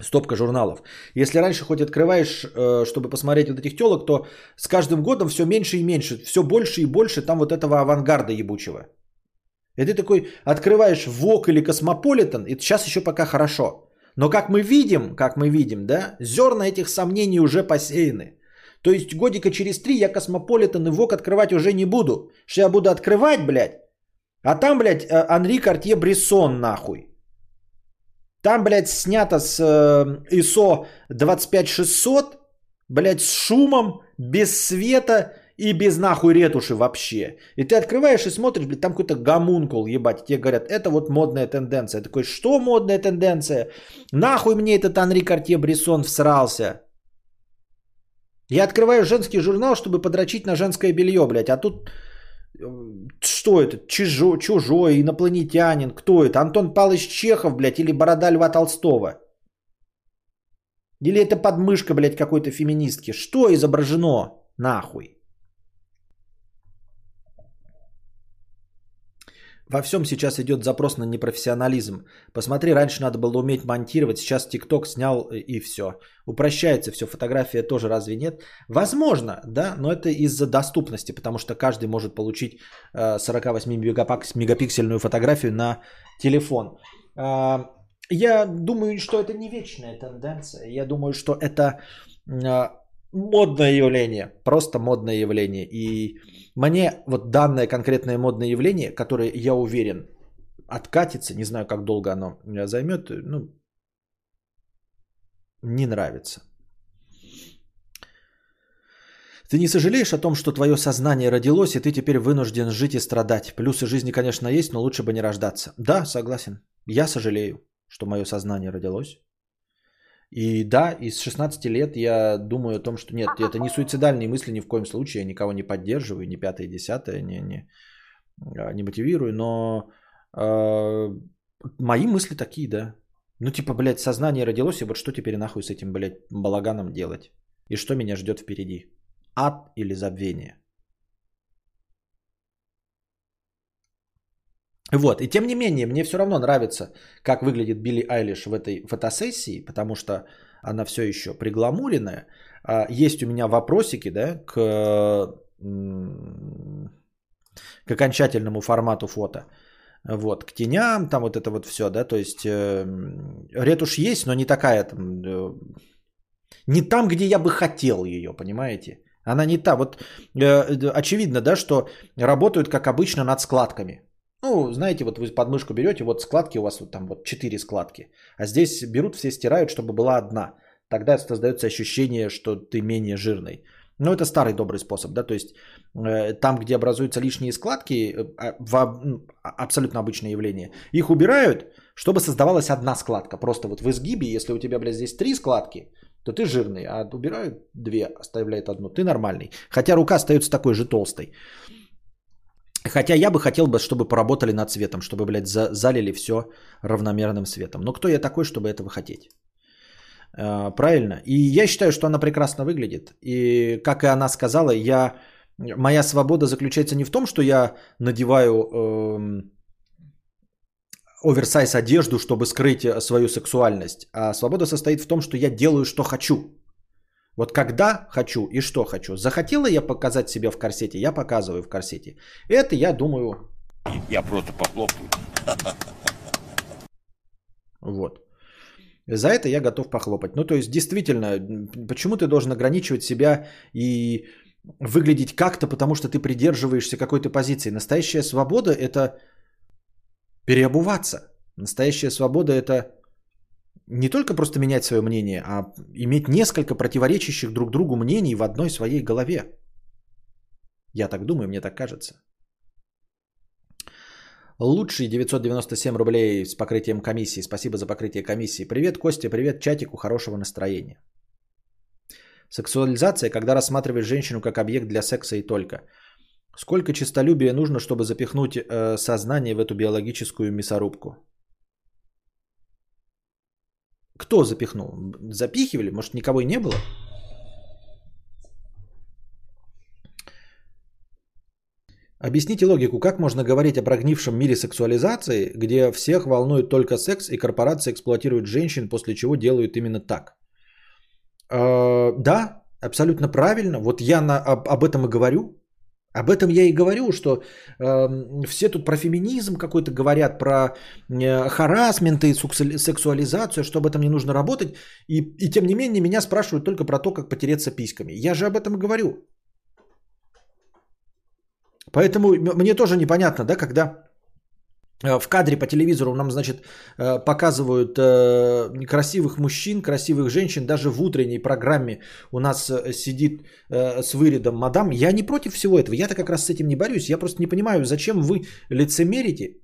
стопка журналов. Если раньше хоть открываешь, э, чтобы посмотреть вот этих телок, то с каждым годом все меньше и меньше, все больше и больше там вот этого авангарда ебучего. И ты такой открываешь Vogue или Космополитен, и сейчас еще пока хорошо. Но как мы видим, как мы видим, да, зерна этих сомнений уже посеяны. То есть годика через три я Космополитен и Vogue открывать уже не буду. Что я буду открывать, блядь, а там, блядь, э, Анри Картье Брессон, нахуй. Там, блядь, снято с э, ISO 25600, блядь, с шумом, без света и без нахуй ретуши вообще. И ты открываешь и смотришь, блядь, там какой-то гомункул, ебать. Тебе говорят, это вот модная тенденция. такой, что модная тенденция? Нахуй мне этот Анри Картье Бresson всрался? Я открываю женский журнал, чтобы подрочить на женское белье, блядь. А тут что это? Чужой, чужой, инопланетянин. Кто это? Антон Павлович Чехов, блядь, или Борода Льва Толстого? Или это подмышка, блядь, какой-то феминистки? Что изображено? Нахуй. Во всем сейчас идет запрос на непрофессионализм. Посмотри, раньше надо было уметь монтировать, сейчас ТикТок снял э, и все. Упрощается все, фотография тоже разве нет? Возможно, да, но это из-за доступности, потому что каждый может получить 48-мегапиксельную фотографию на телефон. А, я думаю, что это не вечная тенденция. Я думаю, что это а, модное явление, просто модное явление. И мне вот данное конкретное модное явление, которое, я уверен, откатится, не знаю, как долго оно займет, ну, не нравится. Ты не сожалеешь о том, что твое сознание родилось, и ты теперь вынужден жить и страдать? Плюсы жизни, конечно, есть, но лучше бы не рождаться. Да, согласен. Я сожалею, что мое сознание родилось. И да, из 16 лет я думаю о том, что нет, это не суицидальные мысли ни в коем случае, я никого не поддерживаю, ни пятое, десятое, не, не, а, не мотивирую, но э, мои мысли такие, да. Ну типа, блядь, сознание родилось, и вот что теперь нахуй с этим, блядь, балаганом делать? И что меня ждет впереди? Ад или забвение? Вот, и тем не менее, мне все равно нравится, как выглядит Билли Айлиш в этой фотосессии, потому что она все еще пригламуренная. А, есть у меня вопросики, да, к, к окончательному формату фото. Вот, к теням, там вот это вот все, да, то есть э, ретушь есть, но не такая там, э, не там, где я бы хотел ее, понимаете? Она не та, вот э, очевидно, да, что работают, как обычно, над складками. Ну, знаете, вот вы подмышку берете, вот складки у вас вот там вот 4 складки. А здесь берут, все стирают, чтобы была одна. Тогда создается ощущение, что ты менее жирный. Но это старый добрый способ, да, то есть э, там, где образуются лишние складки, э, а, в, ну, абсолютно обычное явление, их убирают, чтобы создавалась одна складка. Просто вот в изгибе, если у тебя, блядь, здесь три складки, то ты жирный, а убирают две, оставляют одну, ты нормальный. Хотя рука остается такой же толстой. Хотя я бы хотел бы, чтобы поработали над цветом, чтобы, блядь, за- залили все равномерным светом. Но кто я такой, чтобы этого хотеть? Э, правильно. И я считаю, что она прекрасно выглядит. И как и она сказала, я... моя свобода заключается не в том, что я надеваю эм, оверсайз одежду, чтобы скрыть э, свою сексуальность, а свобода состоит в том, что я делаю, что хочу. Вот когда хочу и что хочу. Захотела я показать себя в корсете, я показываю в корсете. Это я думаю... Я просто похлопаю. Вот. За это я готов похлопать. Ну, то есть, действительно, почему ты должен ограничивать себя и выглядеть как-то, потому что ты придерживаешься какой-то позиции. Настоящая свобода – это переобуваться. Настоящая свобода – это не только просто менять свое мнение, а иметь несколько противоречащих друг другу мнений в одной своей голове. Я так думаю, мне так кажется. Лучший 997 рублей с покрытием комиссии. Спасибо за покрытие комиссии. Привет, Костя, привет, чатику, хорошего настроения. Сексуализация, когда рассматриваешь женщину как объект для секса и только. Сколько честолюбия нужно, чтобы запихнуть э, сознание в эту биологическую мясорубку? Кто запихнул? Запихивали? Может, никого и не было? Объясните логику, как можно говорить о прогнившем мире сексуализации, где всех волнует только секс и корпорации эксплуатируют женщин, после чего делают именно так? Э, да, абсолютно правильно. Вот я на, об, об этом и говорю. Об этом я и говорю, что э, все тут про феминизм какой-то говорят, про э, харасменты, сексуализацию, что об этом не нужно работать. И, и тем не менее меня спрашивают только про то, как потереться письками. Я же об этом и говорю. Поэтому мне тоже непонятно, да, когда в кадре по телевизору нам, значит, э, показывают э, красивых мужчин, красивых женщин. Даже в утренней программе у нас сидит с вырядом мадам. Я не против всего этого. Я-то как раз с этим не борюсь. Я просто не понимаю, зачем вы лицемерите,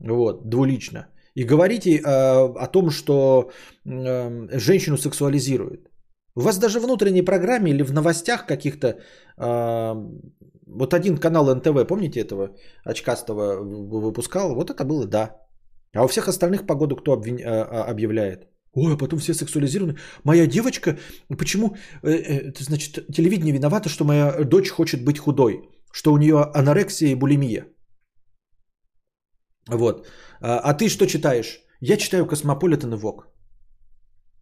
вот, двулично, и говорите о том, что женщину сексуализируют. У вас даже в внутренней программе или в новостях каких-то вот один канал НТВ, помните этого очкастого выпускал? Вот это было, да. А у всех остальных погоду кто. А, а, объявляет? Ой, а потом все сексуализированы. Моя девочка, почему, э, э, значит, телевидение виновато, что моя дочь хочет быть худой, что у нее анорексия и булимия. Вот. А, а ты что читаешь? Я читаю Космополитен и Vogue.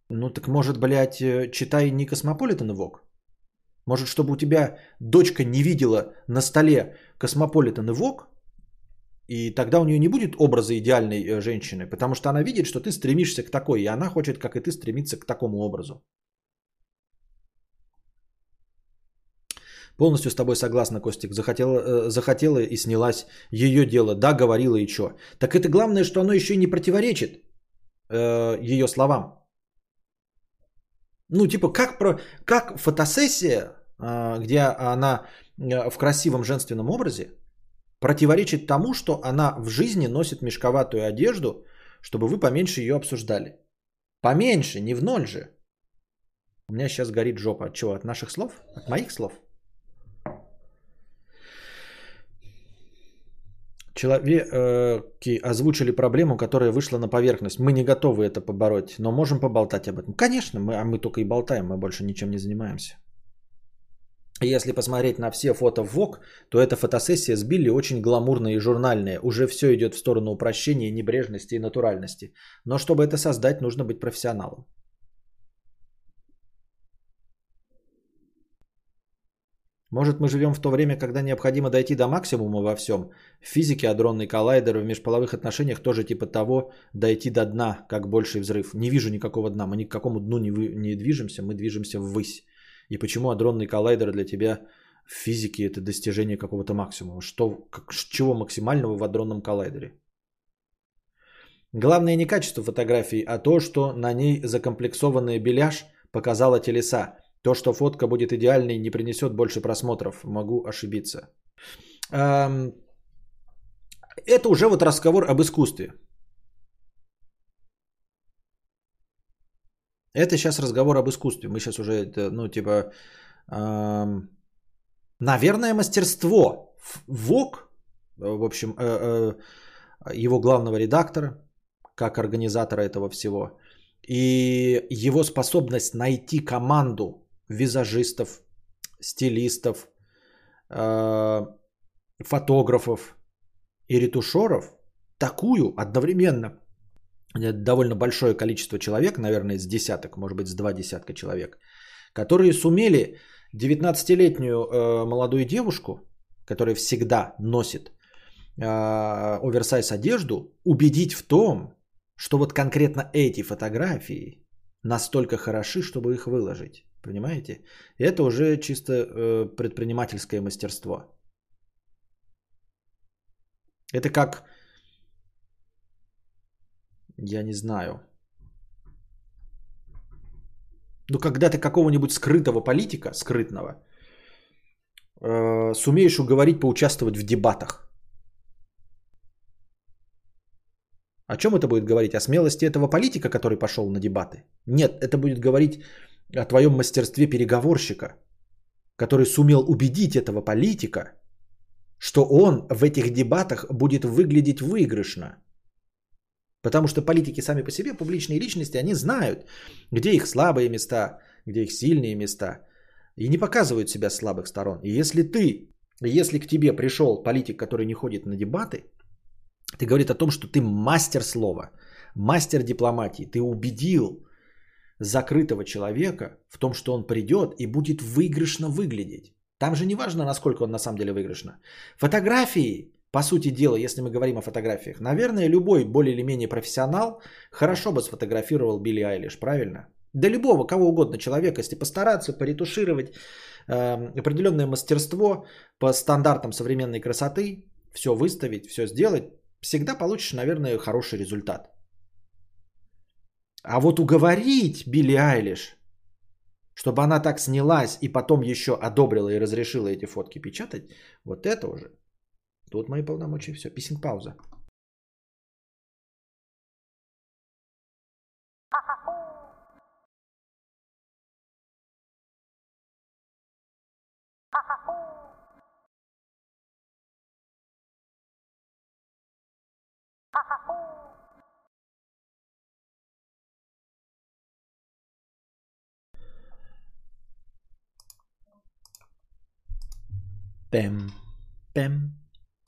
Ну так может, блядь, э, читай не Космополитен и Vogue? Может, чтобы у тебя дочка не видела на столе Космополитен и Vogue, и тогда у нее не будет образа идеальной э, женщины, потому что она видит, что ты стремишься к такой, и она хочет, как и ты, стремиться к такому образу. Полностью с тобой согласна, Костик. Захотела, э, захотела и снялась. Ее дело. Да, говорила и что. Так это главное, что оно еще и не противоречит э, ее словам. Ну, типа, как, про, как фотосессия, где она э, в красивом женственном образе, противоречит тому, что она в жизни носит мешковатую одежду, чтобы вы поменьше ее обсуждали. Поменьше, не в ноль же. У меня сейчас горит жопа. От чего? От наших слов? От моих слов? Человеки озвучили проблему, которая вышла на поверхность. Мы не готовы это побороть, но можем поболтать об этом. Конечно, мы, а мы только и болтаем, мы больше ничем не занимаемся. Если посмотреть на все фото в ВОК, то эта фотосессия с Билли очень гламурная и журнальная. Уже все идет в сторону упрощения, небрежности и натуральности. Но чтобы это создать, нужно быть профессионалом. Может, мы живем в то время, когда необходимо дойти до максимума во всем. В физике адронный коллайдер, в межполовых отношениях тоже типа того дойти до дна, как больший взрыв. Не вижу никакого дна, мы ни к какому дну не, вы, не движемся, мы движемся ввысь. И почему адронный коллайдер для тебя в физике это достижение какого-то максимума? Что, как, чего максимального в адронном коллайдере? Главное не качество фотографии, а то, что на ней закомплексованная беляш показала телеса. То, что фотка будет идеальной, не принесет больше просмотров. Могу ошибиться. Это уже вот разговор об искусстве. Это сейчас разговор об искусстве. Мы сейчас уже, ну, типа, эм, наверное, мастерство. ВОК, в общем, э, э, его главного редактора, как организатора этого всего, и его способность найти команду визажистов, стилистов, э, фотографов и ретушеров, такую одновременно довольно большое количество человек, наверное, с десяток, может быть, с два десятка человек, которые сумели 19-летнюю э, молодую девушку, которая всегда носит э, оверсайз одежду, убедить в том, что вот конкретно эти фотографии настолько хороши, чтобы их выложить. Понимаете? Это уже чисто э, предпринимательское мастерство. Это как, я не знаю, ну когда ты какого-нибудь скрытого политика, скрытного, э, сумеешь уговорить поучаствовать в дебатах. О чем это будет говорить? О смелости этого политика, который пошел на дебаты? Нет, это будет говорить о твоем мастерстве переговорщика, который сумел убедить этого политика, что он в этих дебатах будет выглядеть выигрышно. Потому что политики сами по себе, публичные личности, они знают, где их слабые места, где их сильные места. И не показывают себя слабых сторон. И если ты, если к тебе пришел политик, который не ходит на дебаты, ты говорит о том, что ты мастер слова, мастер дипломатии, ты убедил закрытого человека в том, что он придет и будет выигрышно выглядеть. Там же не важно, насколько он на самом деле выигрышно. Фотографии, по сути дела, если мы говорим о фотографиях, наверное, любой более или менее профессионал хорошо бы сфотографировал Билли Айлиш, правильно? Да любого, кого угодно человека, если постараться, поретушировать э, определенное мастерство по стандартам современной красоты, все выставить, все сделать, всегда получишь, наверное, хороший результат. А вот уговорить Билли Айлиш, чтобы она так снялась и потом еще одобрила и разрешила эти фотки печатать, вот это уже. Тут мои полномочия все. Писинг пауза. Пем, пем,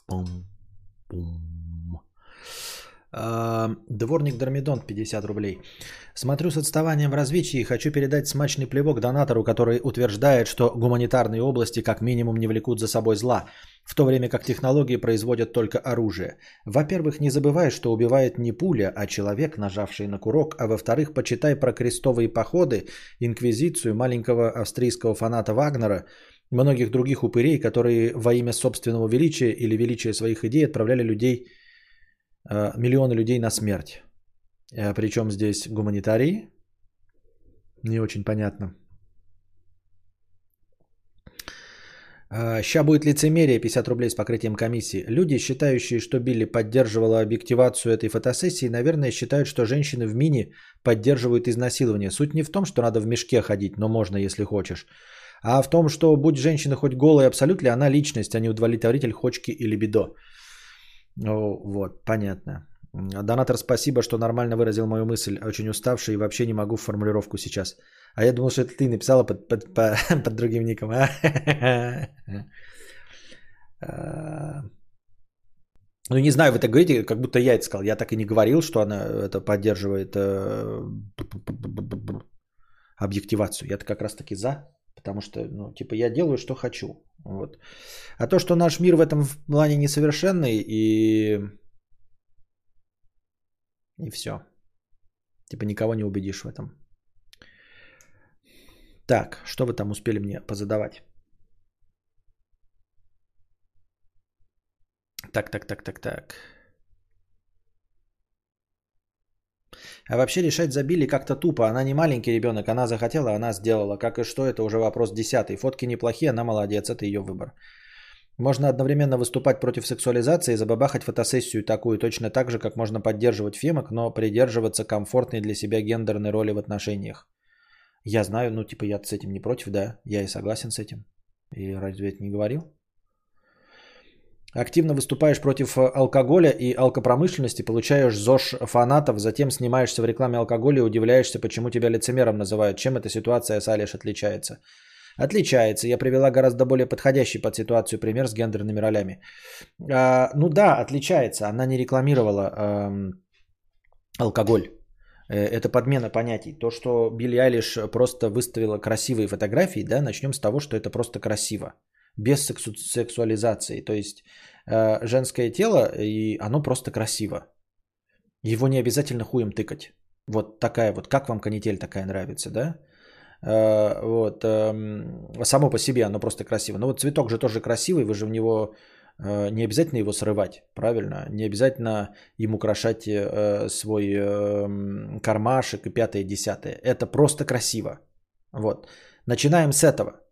пум, пум. А, дворник Дормидон 50 рублей. Смотрю с отставанием в развитии и хочу передать смачный плевок донатору, который утверждает, что гуманитарные области как минимум не влекут за собой зла, в то время как технологии производят только оружие. Во-первых, не забывай, что убивает не пуля, а человек, нажавший на курок, а во-вторых, почитай про крестовые походы, инквизицию маленького австрийского фаната Вагнера, многих других упырей, которые во имя собственного величия или величия своих идей отправляли людей – Э, миллионы людей на смерть. Э, Причем здесь гуманитарии. Не очень понятно. Э, будет лицемерие, 50 рублей с покрытием комиссии. Люди, считающие, что Билли поддерживала объективацию этой фотосессии, наверное, считают, что женщины в мини поддерживают изнасилование. Суть не в том, что надо в мешке ходить, но можно, если хочешь. А в том, что будь женщина хоть голая абсолют ли, она личность, а не удовлетворитель хочки или бедо. Ну, вот, понятно. Донатор, спасибо, что нормально выразил мою мысль. Очень уставший и вообще не могу формулировку сейчас. А я думал, что это ты написала под, под, под, [laughs] под другим ником. [laughs] А, ну, не знаю, вы так говорите, как будто я это сказал. Я так и не говорил, что она это поддерживает объективацию. Я-то как раз таки за. Потому что, ну, типа, я делаю, что хочу. Вот. А то, что наш мир в этом плане несовершенный и... И все. Типа, никого не убедишь в этом. Так, что вы там успели мне позадавать? Так, так, так, так, так. А вообще решать забили как-то тупо. Она не маленький ребенок, она захотела, она сделала. Как и что, это уже вопрос десятый. Фотки неплохие, она молодец, это ее выбор. Можно одновременно выступать против сексуализации и забабахать фотосессию такую, точно так же, как можно поддерживать фемок, но придерживаться комфортной для себя гендерной роли в отношениях. Я знаю, ну типа я с этим не против, да, я и согласен с этим. И разве это не говорил? Активно выступаешь против э, алкоголя и алкопромышленности, получаешь ЗОЖ фанатов, затем снимаешься в рекламе алкоголя и удивляешься, почему тебя лицемером называют. Чем эта ситуация с Алиш отличается? Отличается. Я привела гораздо более подходящий под ситуацию пример с гендерными ролями. А, ну да, отличается. Она не рекламировала эм, алкоголь. Э, это подмена понятий. То, что Билли Айлиш просто выставила красивые фотографии, да, начнем с того, что это просто красиво без сексу- сексуализации. То есть э, женское тело, и оно просто красиво. Его не обязательно хуем тыкать. Вот такая вот, как вам канитель такая нравится, да? Э, вот, э, само по себе оно просто красиво. Но вот цветок же тоже красивый, вы же в него э, не обязательно его срывать, правильно? Не обязательно им украшать э, свой э, кармашек и пятое, десятое. Это просто красиво. Вот. Начинаем с этого.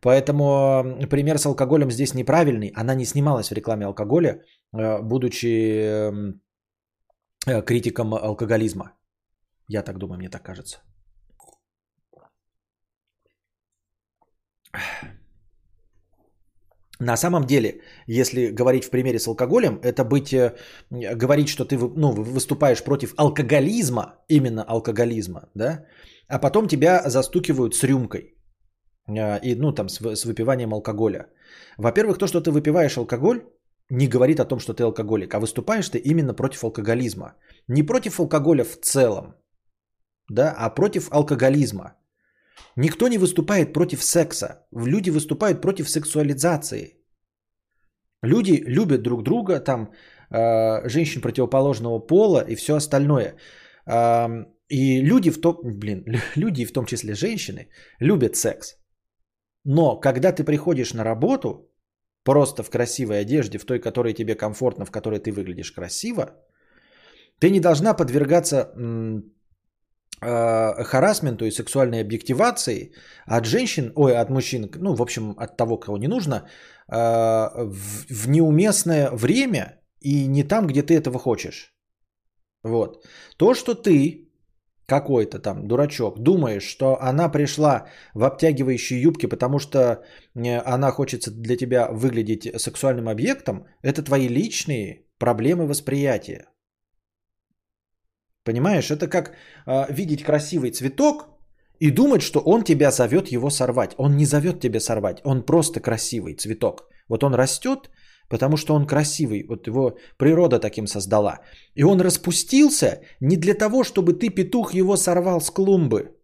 Поэтому пример с алкоголем здесь неправильный. Она не снималась в рекламе алкоголя, э, будучи эм, э, критиком алкоголизма. Я так думаю, мне так кажется. На самом деле, если говорить в примере с алкоголем, это быть, э, говорить, что ты ну, выступаешь против алкоголизма, именно алкоголизма, да, а потом тебя застукивают с рюмкой. А, и, ну, там, с, с выпиванием алкоголя. Во-первых, то, что ты выпиваешь алкоголь, не говорит о том, что ты алкоголик, а выступаешь ты именно против алкоголизма. Не против алкоголя в целом, да, а против алкоголизма. Никто не выступает против секса. Люди выступают против сексуализации. Люди любят друг друга, там, э, женщин противоположного пола и все остальное. Э, и люди в том, блин, [laughs] люди, в том числе женщины, любят секс. Но когда ты приходишь на работу, просто в красивой одежде, в той, которой тебе комфортно, в которой ты выглядишь красиво, ты не должна подвергаться э, харасменту и сексуальной объективации от женщин, ой, от мужчин, ну, в общем, от того, кого не нужно, в, в неуместное время и не там, где ты этого хочешь. Вот. То, что ты какой-то там дурачок думаешь, что она пришла в обтягивающей юбке, потому что э, она хочет для тебя выглядеть сексуальным объектом, это твои личные проблемы восприятия. Понимаешь, это как э, видеть красивый цветок и думать, что он тебя зовет его сорвать. Он не зовет тебя сорвать, он просто красивый цветок. Вот он растет, потому что он красивый, вот его природа таким создала. И он распустился не для того, чтобы ты, петух, его сорвал с клумбы.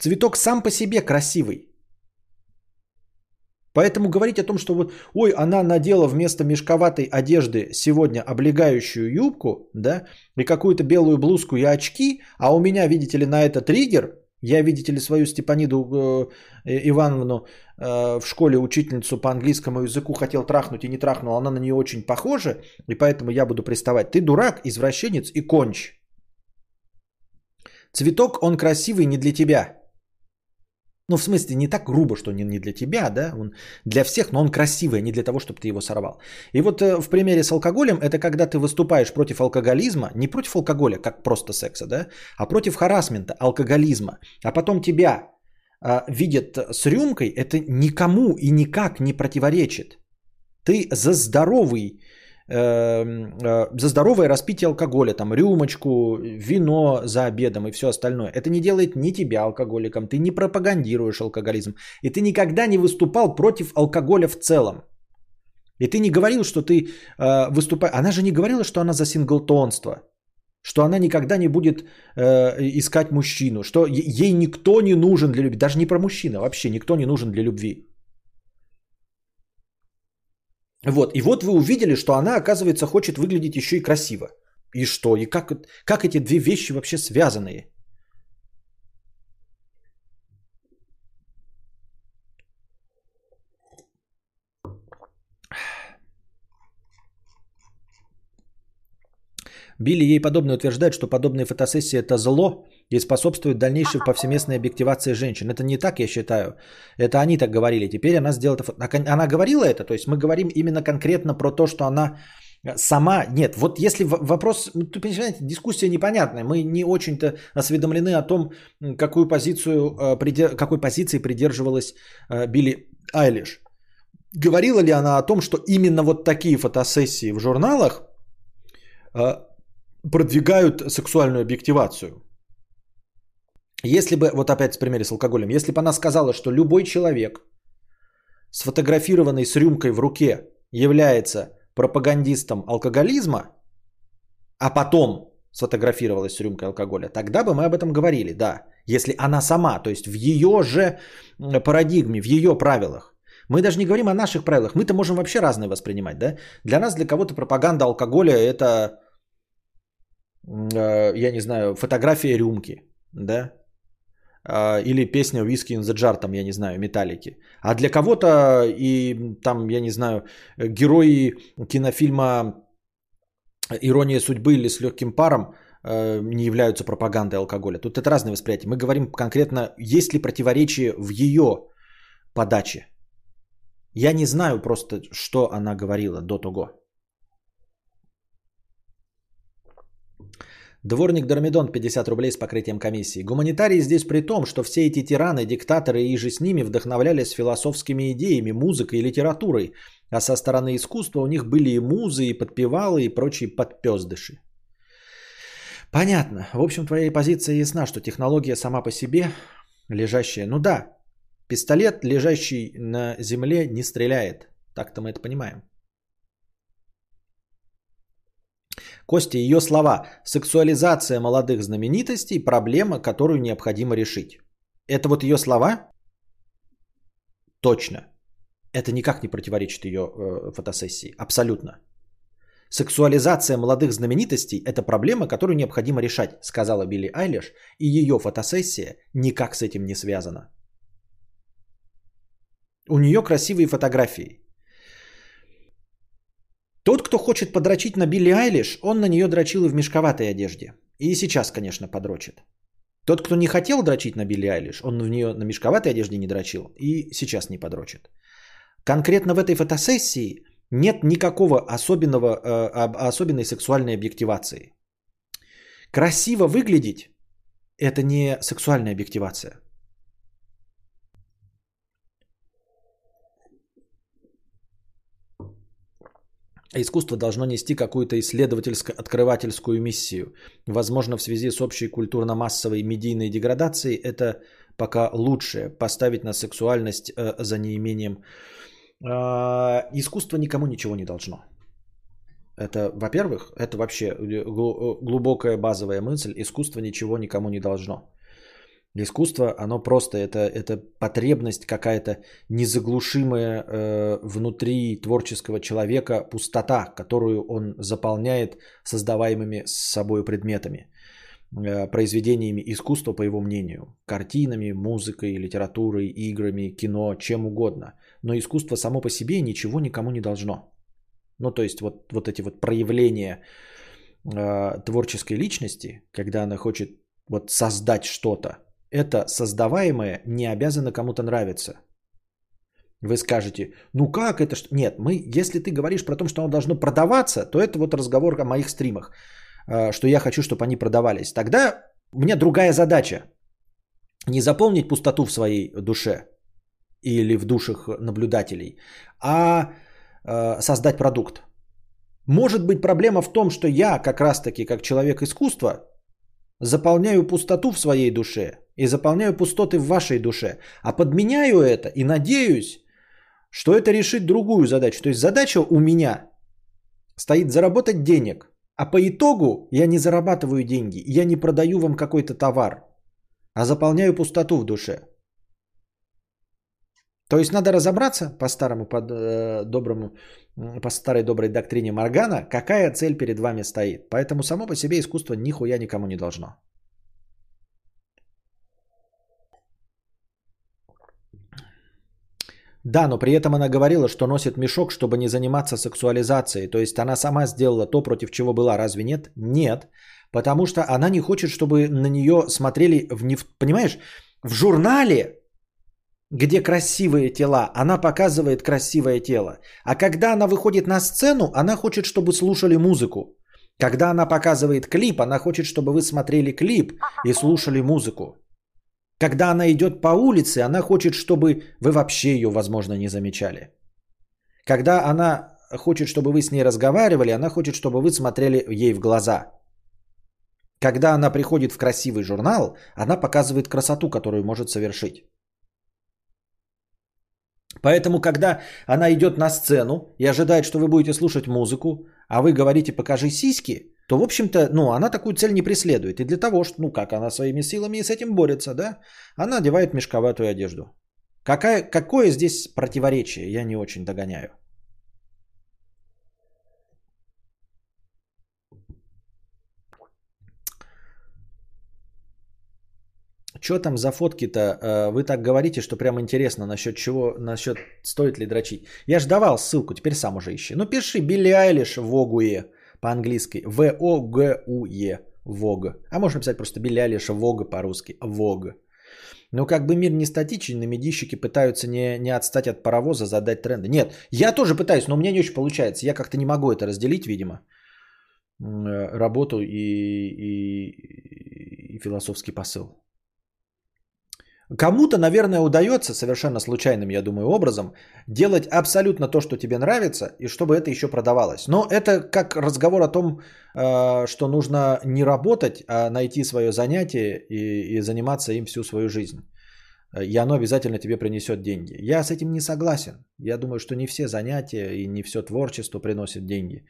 Цветок сам по себе красивый. Поэтому говорить о том, что вот, ой, она надела вместо мешковатой одежды сегодня облегающую юбку, да, и какую-то белую блузку и очки, а у меня, видите ли, на это триггер, я, видите ли, свою Степаниду э, Ивановну э, в школе учительницу по английскому языку хотел трахнуть и не трахнул, она на нее очень похожа, и поэтому я буду приставать. Ты дурак, извращенец и конч. Цветок, он красивый не для тебя. Ну, в смысле, не так грубо, что не, не для тебя, да, он для всех, но он красивый, а не для того, чтобы ты его сорвал. И вот э, в примере с алкоголем, это когда ты выступаешь против алкоголизма, не против алкоголя, как просто секса, да, а против харасмента, алкоголизма, а потом тебя э, видят с рюмкой, это никому и никак не противоречит. Ты за здоровый за здоровое распитие алкоголя, там рюмочку, вино за обедом и все остальное. Это не делает ни тебя алкоголиком, ты не пропагандируешь алкоголизм. И ты никогда не выступал против алкоголя в целом. И ты не говорил, что ты э, выступаешь... Она же не говорила, что она за синглтонство. Что она никогда не будет э, искать мужчину. Что ей никто не нужен для любви. Даже не про мужчину, вообще никто не нужен для любви. Вот, и вот вы увидели, что она, оказывается, хочет выглядеть еще и красиво. И что? И как, как эти две вещи вообще связаны? Билли ей подобное утверждает, что подобные фотосессии это зло и способствует дальнейшей повсеместной объективации женщин. Это не так, я считаю. Это они так говорили. Теперь она сделала. Она говорила это, то есть мы говорим именно конкретно про то, что она сама... Нет, вот если вопрос... Ну, ты понимаете, дискуссия непонятная. Мы не очень-то осведомлены о том, какую позицию, э, какой позиции придерживалась э, Билли Айлиш. Говорила ли она о том, что именно вот такие фотосессии в журналах э, продвигают сексуальную объективацию. Если бы, вот опять в примере с алкоголем, если бы она сказала, что любой человек, сфотографированный с рюмкой в руке, является пропагандистом алкоголизма, а потом сфотографировалась с рюмкой алкоголя, тогда бы мы об этом говорили, да. Если она сама, то есть в ее же парадигме, в ее правилах. Мы даже не говорим о наших правилах, мы-то можем вообще разные воспринимать, да. Для нас, для кого-то пропаганда алкоголя это Э, я не знаю, фотография рюмки, да, или песня Whiskey in the Jar, там, я не знаю, металлики. А для кого-то и там, я не знаю, герои кинофильма «Ирония судьбы» или «С легким паром» э, не являются пропагандой алкоголя. Тут это разные восприятия. Мы говорим конкретно, есть ли противоречие в ее подаче. Я не знаю просто, что она говорила до того. Дворник Дормидон 50 рублей с покрытием комиссии. Гуманитарии здесь при том, что все эти тираны, диктаторы и же с ними вдохновлялись философскими идеями, музыкой и литературой, а со стороны искусства у них были и музы, и подпевалы, и прочие подпездыши. Понятно. В общем, твоя позиция ясна, что технология сама по себе лежащая. Ну да, пистолет, лежащий на земле, не стреляет. Так-то мы это понимаем. Костя, ее слова. Сексуализация молодых знаменитостей – проблема, которую необходимо решить. Это вот ее слова? Точно. Это никак не противоречит ее э, фотосессии. Абсолютно. Сексуализация молодых знаменитостей – это проблема, которую необходимо решать, сказала Билли Айлиш, и ее фотосессия никак с этим не связана. У нее красивые фотографии. Тот, кто хочет подрочить на Билли Айлиш, он на нее дрочил и в мешковатой одежде. И сейчас, конечно, подрочит. Тот, кто не хотел дрочить на Билли Айлиш, он в нее на мешковатой одежде не дрочил и сейчас не подрочит. Конкретно в этой фотосессии нет никакого особенного, э, особенной сексуальной объективации. Красиво выглядеть – это не сексуальная объективация. Искусство должно нести какую-то исследовательско-открывательскую миссию. Возможно, в связи с общей культурно-массовой медийной деградацией это пока лучше поставить на сексуальность э, за неимением А, искусство никому ничего не должно. Это, во-первых, это вообще глубокая базовая мысль. Искусство ничего никому не должно. Искусство, оно просто, это, это потребность какая-то незаглушимая э, внутри творческого человека, пустота, которую он заполняет создаваемыми с собой предметами, э, произведениями искусства, по его мнению, картинами, музыкой, литературой, играми, кино, чем угодно. Но искусство само по себе ничего никому не должно. Ну, то есть вот, вот эти вот проявления э, творческой личности, когда она хочет вот создать что-то, это создаваемое не обязано кому-то нравиться. Вы скажете, ну как это? Нет, мы, если ты говоришь про то, что оно должно продаваться, то это вот разговор о моих стримах, э, что я хочу, чтобы они продавались. Тогда у меня другая задача. Не заполнить пустоту в своей душе или в душах наблюдателей, а э, создать продукт. Может быть проблема в том, что я как раз-таки как человек искусства заполняю пустоту в своей душе и заполняю пустоты в вашей душе, а подменяю это и надеюсь, что это решит другую задачу. То есть задача у меня стоит заработать денег, а по итогу я не зарабатываю деньги, я не продаю вам какой-то товар, а заполняю пустоту в душе. То есть надо разобраться по старому, по э, доброму, по старой доброй доктрине Маргана, какая цель перед вами стоит. Поэтому само по себе искусство нихуя никому не должно. Да, но при этом она говорила, что носит мешок, чтобы не заниматься сексуализацией. То есть она сама сделала то, против чего была. Разве нет? Нет. Потому что она не хочет, чтобы на нее смотрели в не... Понимаешь, в журнале где красивые тела, она показывает красивое тело. А когда она выходит на сцену, она хочет, чтобы слушали музыку. Когда она показывает клип, она хочет, чтобы вы смотрели клип и слушали музыку. Когда она идет по улице, она хочет, чтобы вы вообще ее, возможно, не замечали. Когда она хочет, чтобы вы с ней разговаривали, она хочет, чтобы вы смотрели ей в глаза. Когда она приходит в красивый журнал, она показывает красоту, которую может совершить. Поэтому, когда она идет на сцену и ожидает, что вы будете слушать музыку, а вы говорите «покажи сиськи», то, в общем-то, ну, она такую цель не преследует. И для того, что, ну, как она своими силами с этим борется, да, она одевает мешковатую одежду. Какая, какое здесь противоречие, я не очень догоняю. Что там за фотки-то? Э, вы так говорите, что прям интересно насчет чего, насчет стоит ли дрочить. Я ж давал ссылку, теперь сам уже ищи. Ну пиши Билли Айлиш Вогуе по-английски. В-О-Г-У-Е. Вог. А можно написать просто Айлиш Вог по-русски. Вог. Ну, как бы мир не статичен, на медийщики пытаются не, не отстать от паровоза, задать тренды. Нет, я тоже пытаюсь, но у меня не очень получается. Я как-то не могу это разделить, видимо. Э, работу и, и, и философский посыл. Кому-то, наверное, удается совершенно случайным, я думаю, образом делать абсолютно то, что тебе нравится, и чтобы это еще продавалось. Но это как разговор о том, э, что нужно не работать, а найти свое занятие и, и заниматься им всю свою жизнь. И оно обязательно тебе принесет деньги. Я с этим не согласен. Я думаю, что не все занятия и не все творчество приносит деньги.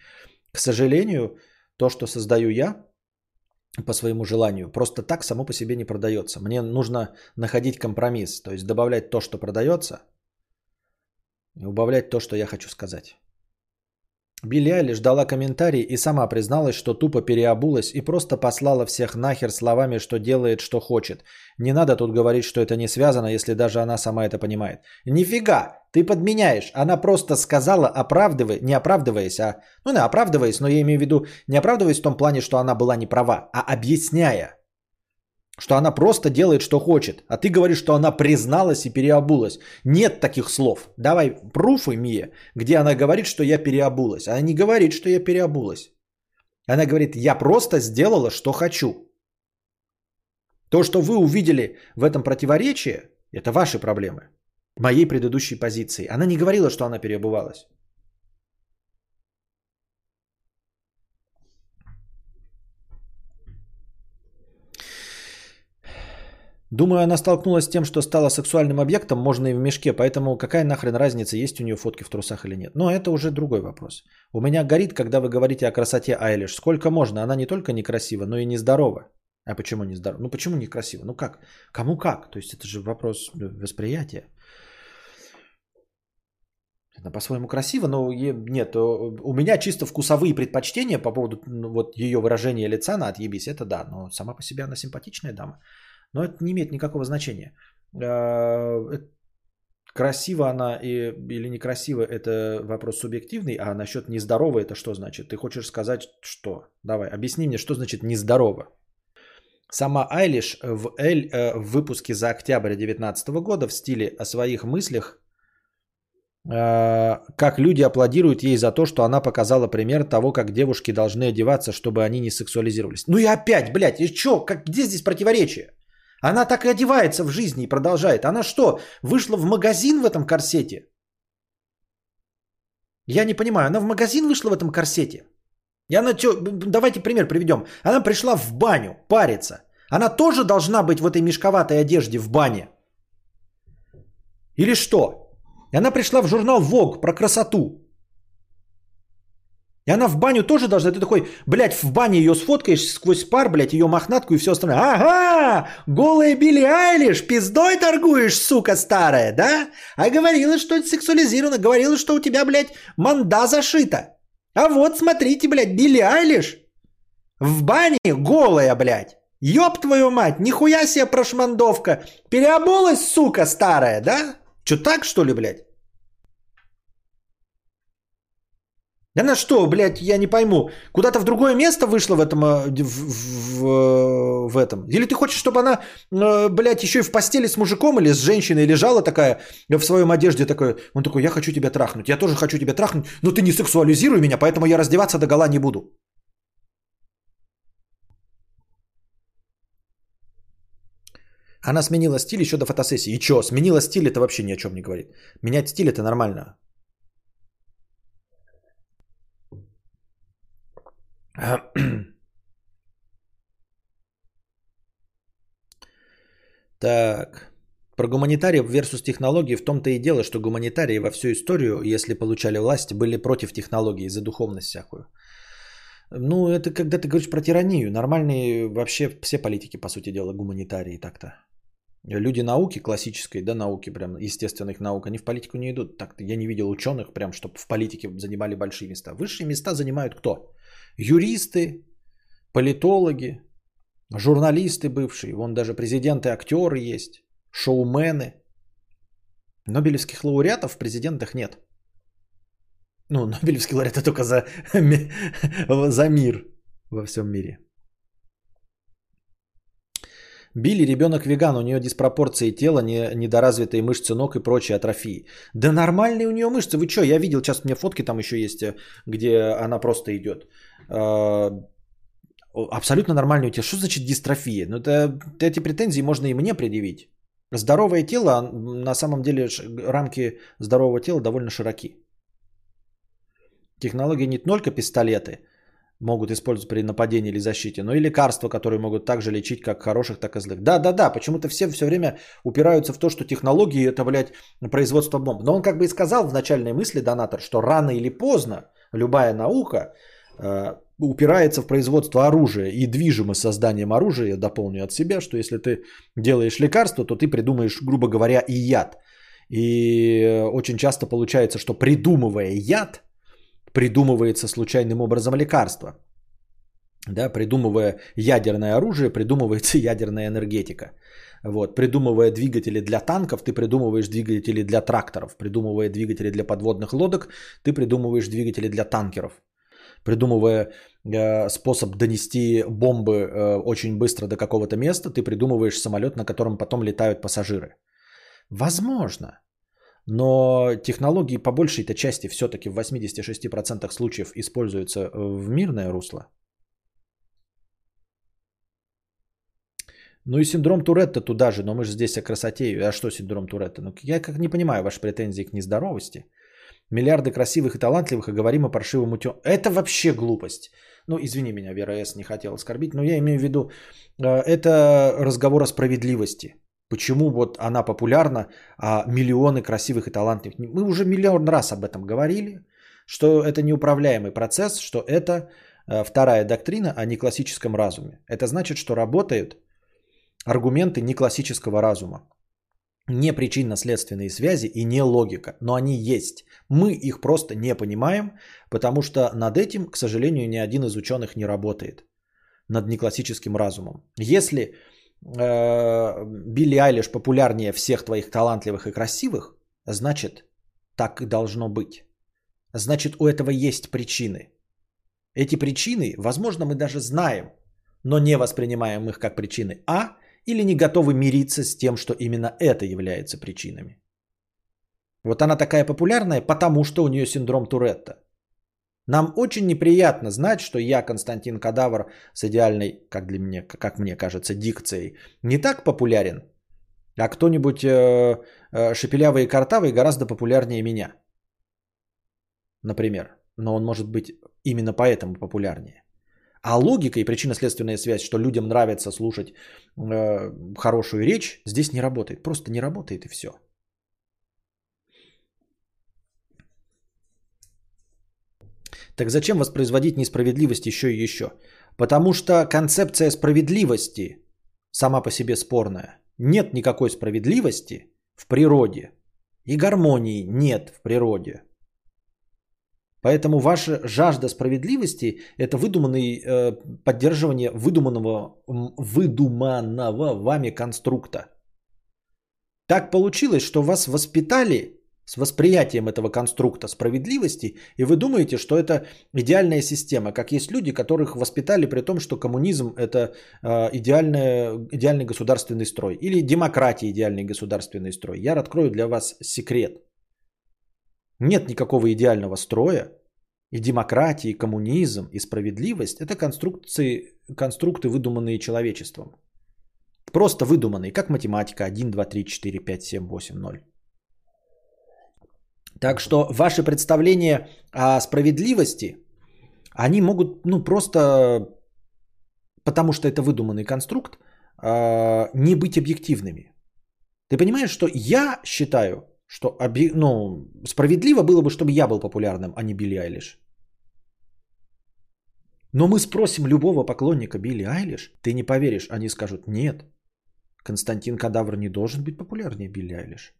К сожалению, то, что создаю я, по своему желанию. Просто так само по себе не продается. Мне нужно находить компромисс, то есть добавлять то, что продается, и убавлять то, что я хочу сказать. Билли Айлиш дала комментарий и сама призналась, что тупо переобулась и просто послала всех нахер словами, что делает, что хочет. Не надо тут говорить, что это не связано, если даже она сама это понимает. Нифига, ты подменяешь. Она просто сказала, оправдывая, не оправдываясь, а... Ну, не оправдываясь, но я имею в виду не оправдываясь в том плане, что она была не права, а объясняя. Что она просто делает, что хочет. А ты говоришь, что она призналась и переобулась. Нет таких слов. Давай пруфы, Мия, где она говорит, что я переобулась. Она не говорит, что я переобулась. Она говорит, я просто сделала, что хочу. То, что вы увидели в этом противоречии, это ваши проблемы. Моей предыдущей позиции. Она не говорила, что она переобувалась. Думаю, она столкнулась с тем, что стала сексуальным объектом, можно и в мешке, поэтому какая нахрен разница, есть у нее фотки в трусах или нет. Но это уже другой вопрос. У меня горит, когда вы говорите о красоте Айлиш. Сколько можно? Она не только некрасива, но и нездорова. А почему нездорова? Ну почему некрасиво? Ну как? Кому как? То есть это же вопрос восприятия. Она по-своему красиво, но нет, у меня чисто вкусовые предпочтения по поводу ну, вот ее выражения лица на отъебись, это да, но сама по себе она симпатичная дама. Но это не имеет никакого значения. А, красиво она и, или некрасиво – это вопрос субъективный, а насчет нездорово – это что значит? Ты хочешь сказать что? Давай, объясни мне, что значит нездорово. Сама Айлиш в, Эль, э, в выпуске за октябрь 2019 года в стиле о своих мыслях, э, как люди аплодируют ей за то, что она показала пример того, как девушки должны одеваться, чтобы они не сексуализировались. Ну и опять, блядь, и что? Как, где здесь противоречие? Она так и одевается в жизни и продолжает. Она что, вышла в магазин в этом корсете? Я не понимаю, она в магазин вышла в этом корсете? И она что, давайте пример приведем. Она пришла в баню париться. Она тоже должна быть в этой мешковатой одежде в бане. Или что? И она пришла в журнал Vogue про красоту. И она в баню тоже должна. Ты такой, блядь, в бане ее сфоткаешь сквозь пар, блядь, ее мохнатку и все остальное. Ага, голая Билли Айлиш, пиздой торгуешь, сука старая, да? А говорила, что это сексуализировано, говорила, что у тебя, блядь, манда зашита. А вот, смотрите, блядь, Билли Айлиш в бане голая, блядь. Ёб твою мать, нихуя себе прошмандовка. Переобулась, сука старая, да? Чё так, что ли, блядь? Она что, блядь, я не пойму, куда-то в другое место вышла в этом, э, в, в, в этом? Или ты хочешь, чтобы она, э, блядь, еще и в постели с мужиком или с женщиной лежала такая, в своем одежде такой, он такой, я хочу тебя трахнуть, я тоже хочу тебя трахнуть, но ты не сексуализируй меня, поэтому я раздеваться до гола не буду. Она сменила стиль еще до фотосессии. И что, сменила стиль, это вообще ни о чем не говорит. Менять стиль это нормально. [clears throat] Так. Про гуманитариев versus технологии в том-то и дело, что гуманитарии во всю историю, если получали власть, были против технологий за духовность всякую. Ну, это когда ты говоришь про тиранию. Нормальные вообще все политики, по сути дела, гуманитарии так-то. Люди науки, классической, да, науки, прям естественных наук, они в политику не идут. Так я не видел ученых, прям, чтобы в политике занимали большие места. Высшие места занимают кто? Юристы, политологи, журналисты бывшие, вон даже президенты, актеры есть, шоумены. Нобелевских лауреатов в президентах нет. Ну, [laughs] Нобелевский лауреат это только за, [laughs] [laughs] за мир во всем мире. Билли ребенок веган, у нее диспропорции тела, не, недоразвитые мышцы ног и прочие атрофии. Да нормальные у нее мышцы, вы что, я видел, сейчас у меня фотки там еще есть, э, где она просто идет. А, абсолютно нормальные у тебя. Что значит дистрофия? Ну, это, эти претензии можно и мне предъявить. Здоровое тело, на самом деле рамки здорового тела довольно широки. Технологии не только пистолеты – могут использовать при нападении или защите, но и лекарства, которые могут также лечить как хороших, так и злых. Да, да, да, почему-то все все время упираются в то, что технологии это, блядь, производство бомб. Но он как бы и сказал в начальной мысли, донатор, что рано или поздно любая наука упирается в производство оружия и движимо созданием оружия, я дополню от себя, что если ты делаешь лекарство, то ты придумаешь, грубо говоря, и яд. И очень часто получается, что придумывая яд, придумывается случайным образом лекарство. Да, придумывая ядерное оружие, придумывается [laughs] ядерная энергетика. Вот, придумывая двигатели для танков, ты придумываешь двигатели для тракторов. Придумывая двигатели для подводных лодок, ты придумываешь двигатели для танкеров. Придумывая э, способ донести бомбы э, очень быстро до какого-то места, ты придумываешь самолет, на котором потом летают пассажиры. Возможно. Но технологии по большей-то части все-таки в 86% случаев используются в мирное русло. Ну и синдром Туретта туда же, но мы же здесь о красоте. А что синдром Туретта? Ну, я как не понимаю ваши претензии к нездоровости. Миллиарды красивых и талантливых, а говорим о паршивом утё. Это вообще глупость. ну, извини меня, Вера С. не хотел оскорбить, но я имею в виду, э, это разговор о справедливости. Почему вот она популярна, а миллионы красивых и талантливых. Мы уже миллион раз об этом говорили, что это неуправляемый процесс, что это э, вторая доктрина о неклассическом разуме. Это значит, что работают аргументы неклассического разума. Не причинно-следственные связи и не логика, но они есть. Мы их просто не понимаем, потому что над этим, к сожалению, ни один из ученых не работает. Над неклассическим разумом. Если э, Билли Айлиш популярнее всех твоих талантливых и красивых, значит, так и должно быть. Значит, у этого есть причины. Эти причины, возможно, мы даже знаем, но не воспринимаем их как причины А или не готовы мириться с тем, что именно это является причинами. Вот она такая популярная, потому что у нее синдром Туретта. Нам очень неприятно знать, что я, Константин Кадавр, с идеальной, как, для меня, как мне кажется, дикцией, не так популярен, а кто-нибудь э, э, шепелявый и картавый гораздо популярнее меня. Например. Но он может быть именно поэтому популярнее. А логика и причинно-следственная связь, что людям нравится слушать э, хорошую речь, здесь не работает. Просто не работает и все. Так зачем воспроизводить несправедливость еще и еще? Потому что концепция справедливости сама по себе спорная. Нет никакой справедливости в природе. И гармонии нет в природе. Поэтому ваша жажда справедливости – это выдуманный, э, поддерживание выдуманного, выдуманного вами конструкта. Так получилось, что вас воспитали с восприятием этого конструкта справедливости, и вы думаете, что это идеальная система, как есть люди, которых воспитали при том, что коммунизм – это э, идеальный государственный строй, или демократия – идеальный государственный строй. Я открою для вас секрет – нет никакого идеального строя, и демократия, и коммунизм, и справедливость – это конструкции, конструкты, выдуманные человечеством. Просто выдуманные, как математика 1, 2, 3, 4, 5, 7, 8, 0. Так что ваши представления о справедливости, они могут, ну просто, потому что это выдуманный конструкт, а, не быть объективными. Ты понимаешь, что я считаю, что ну, справедливо было бы, чтобы я был популярным, а не Билли Айлиш. Но мы спросим любого поклонника Билли Айлиш, ты не поверишь, они скажут, нет, Константин Кадавр не должен быть популярнее Билли Айлиш.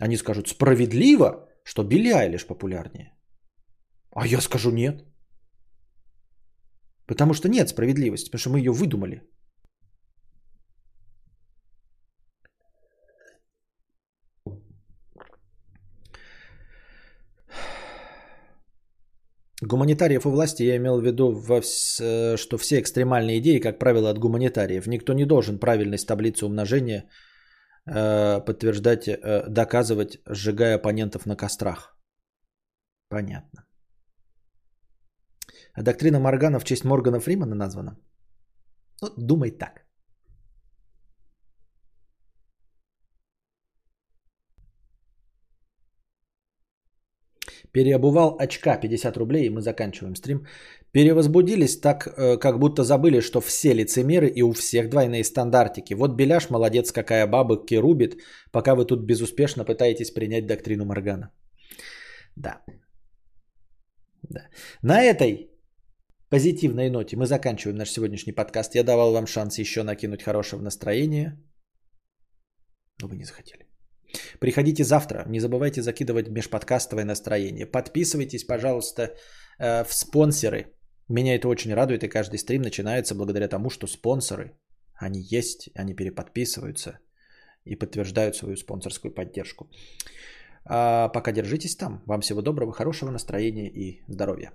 Они скажут, справедливо, что Билли Айлиш популярнее. А я скажу нет. Потому что нет справедливости, потому что мы ее выдумали. Гуманитариев у власти я имел в виду, что все экстремальные идеи, как правило, от гуманитариев. Никто не должен правильность таблицы умножения э, подтверждать, э, доказывать, сжигая оппонентов на кострах. Понятно. А доктрина Моргана в честь Моргана Фримана названа? Ну, думай так. Переобувал очка 50 рублей, и мы заканчиваем стрим. Перевозбудились так, э, как будто забыли, что все лицемеры и у всех двойные стандартики. Вот Беляш молодец, какая бабки рубит, пока вы тут безуспешно пытаетесь принять доктрину Моргана. Да. да. На этой позитивной ноте мы заканчиваем наш сегодняшний подкаст. Я давал вам шанс еще накинуть хорошего настроения, но вы не захотели. Приходите завтра. Не забывайте закидывать межподкастовое настроение. Подписывайтесь, пожалуйста, э, в спонсоры. Меня это очень радует, и каждый стрим начинается благодаря тому, что спонсоры, они есть, они переподписываются и подтверждают свою спонсорскую поддержку. А пока держитесь там. Вам всего доброго, хорошего настроения и здоровья.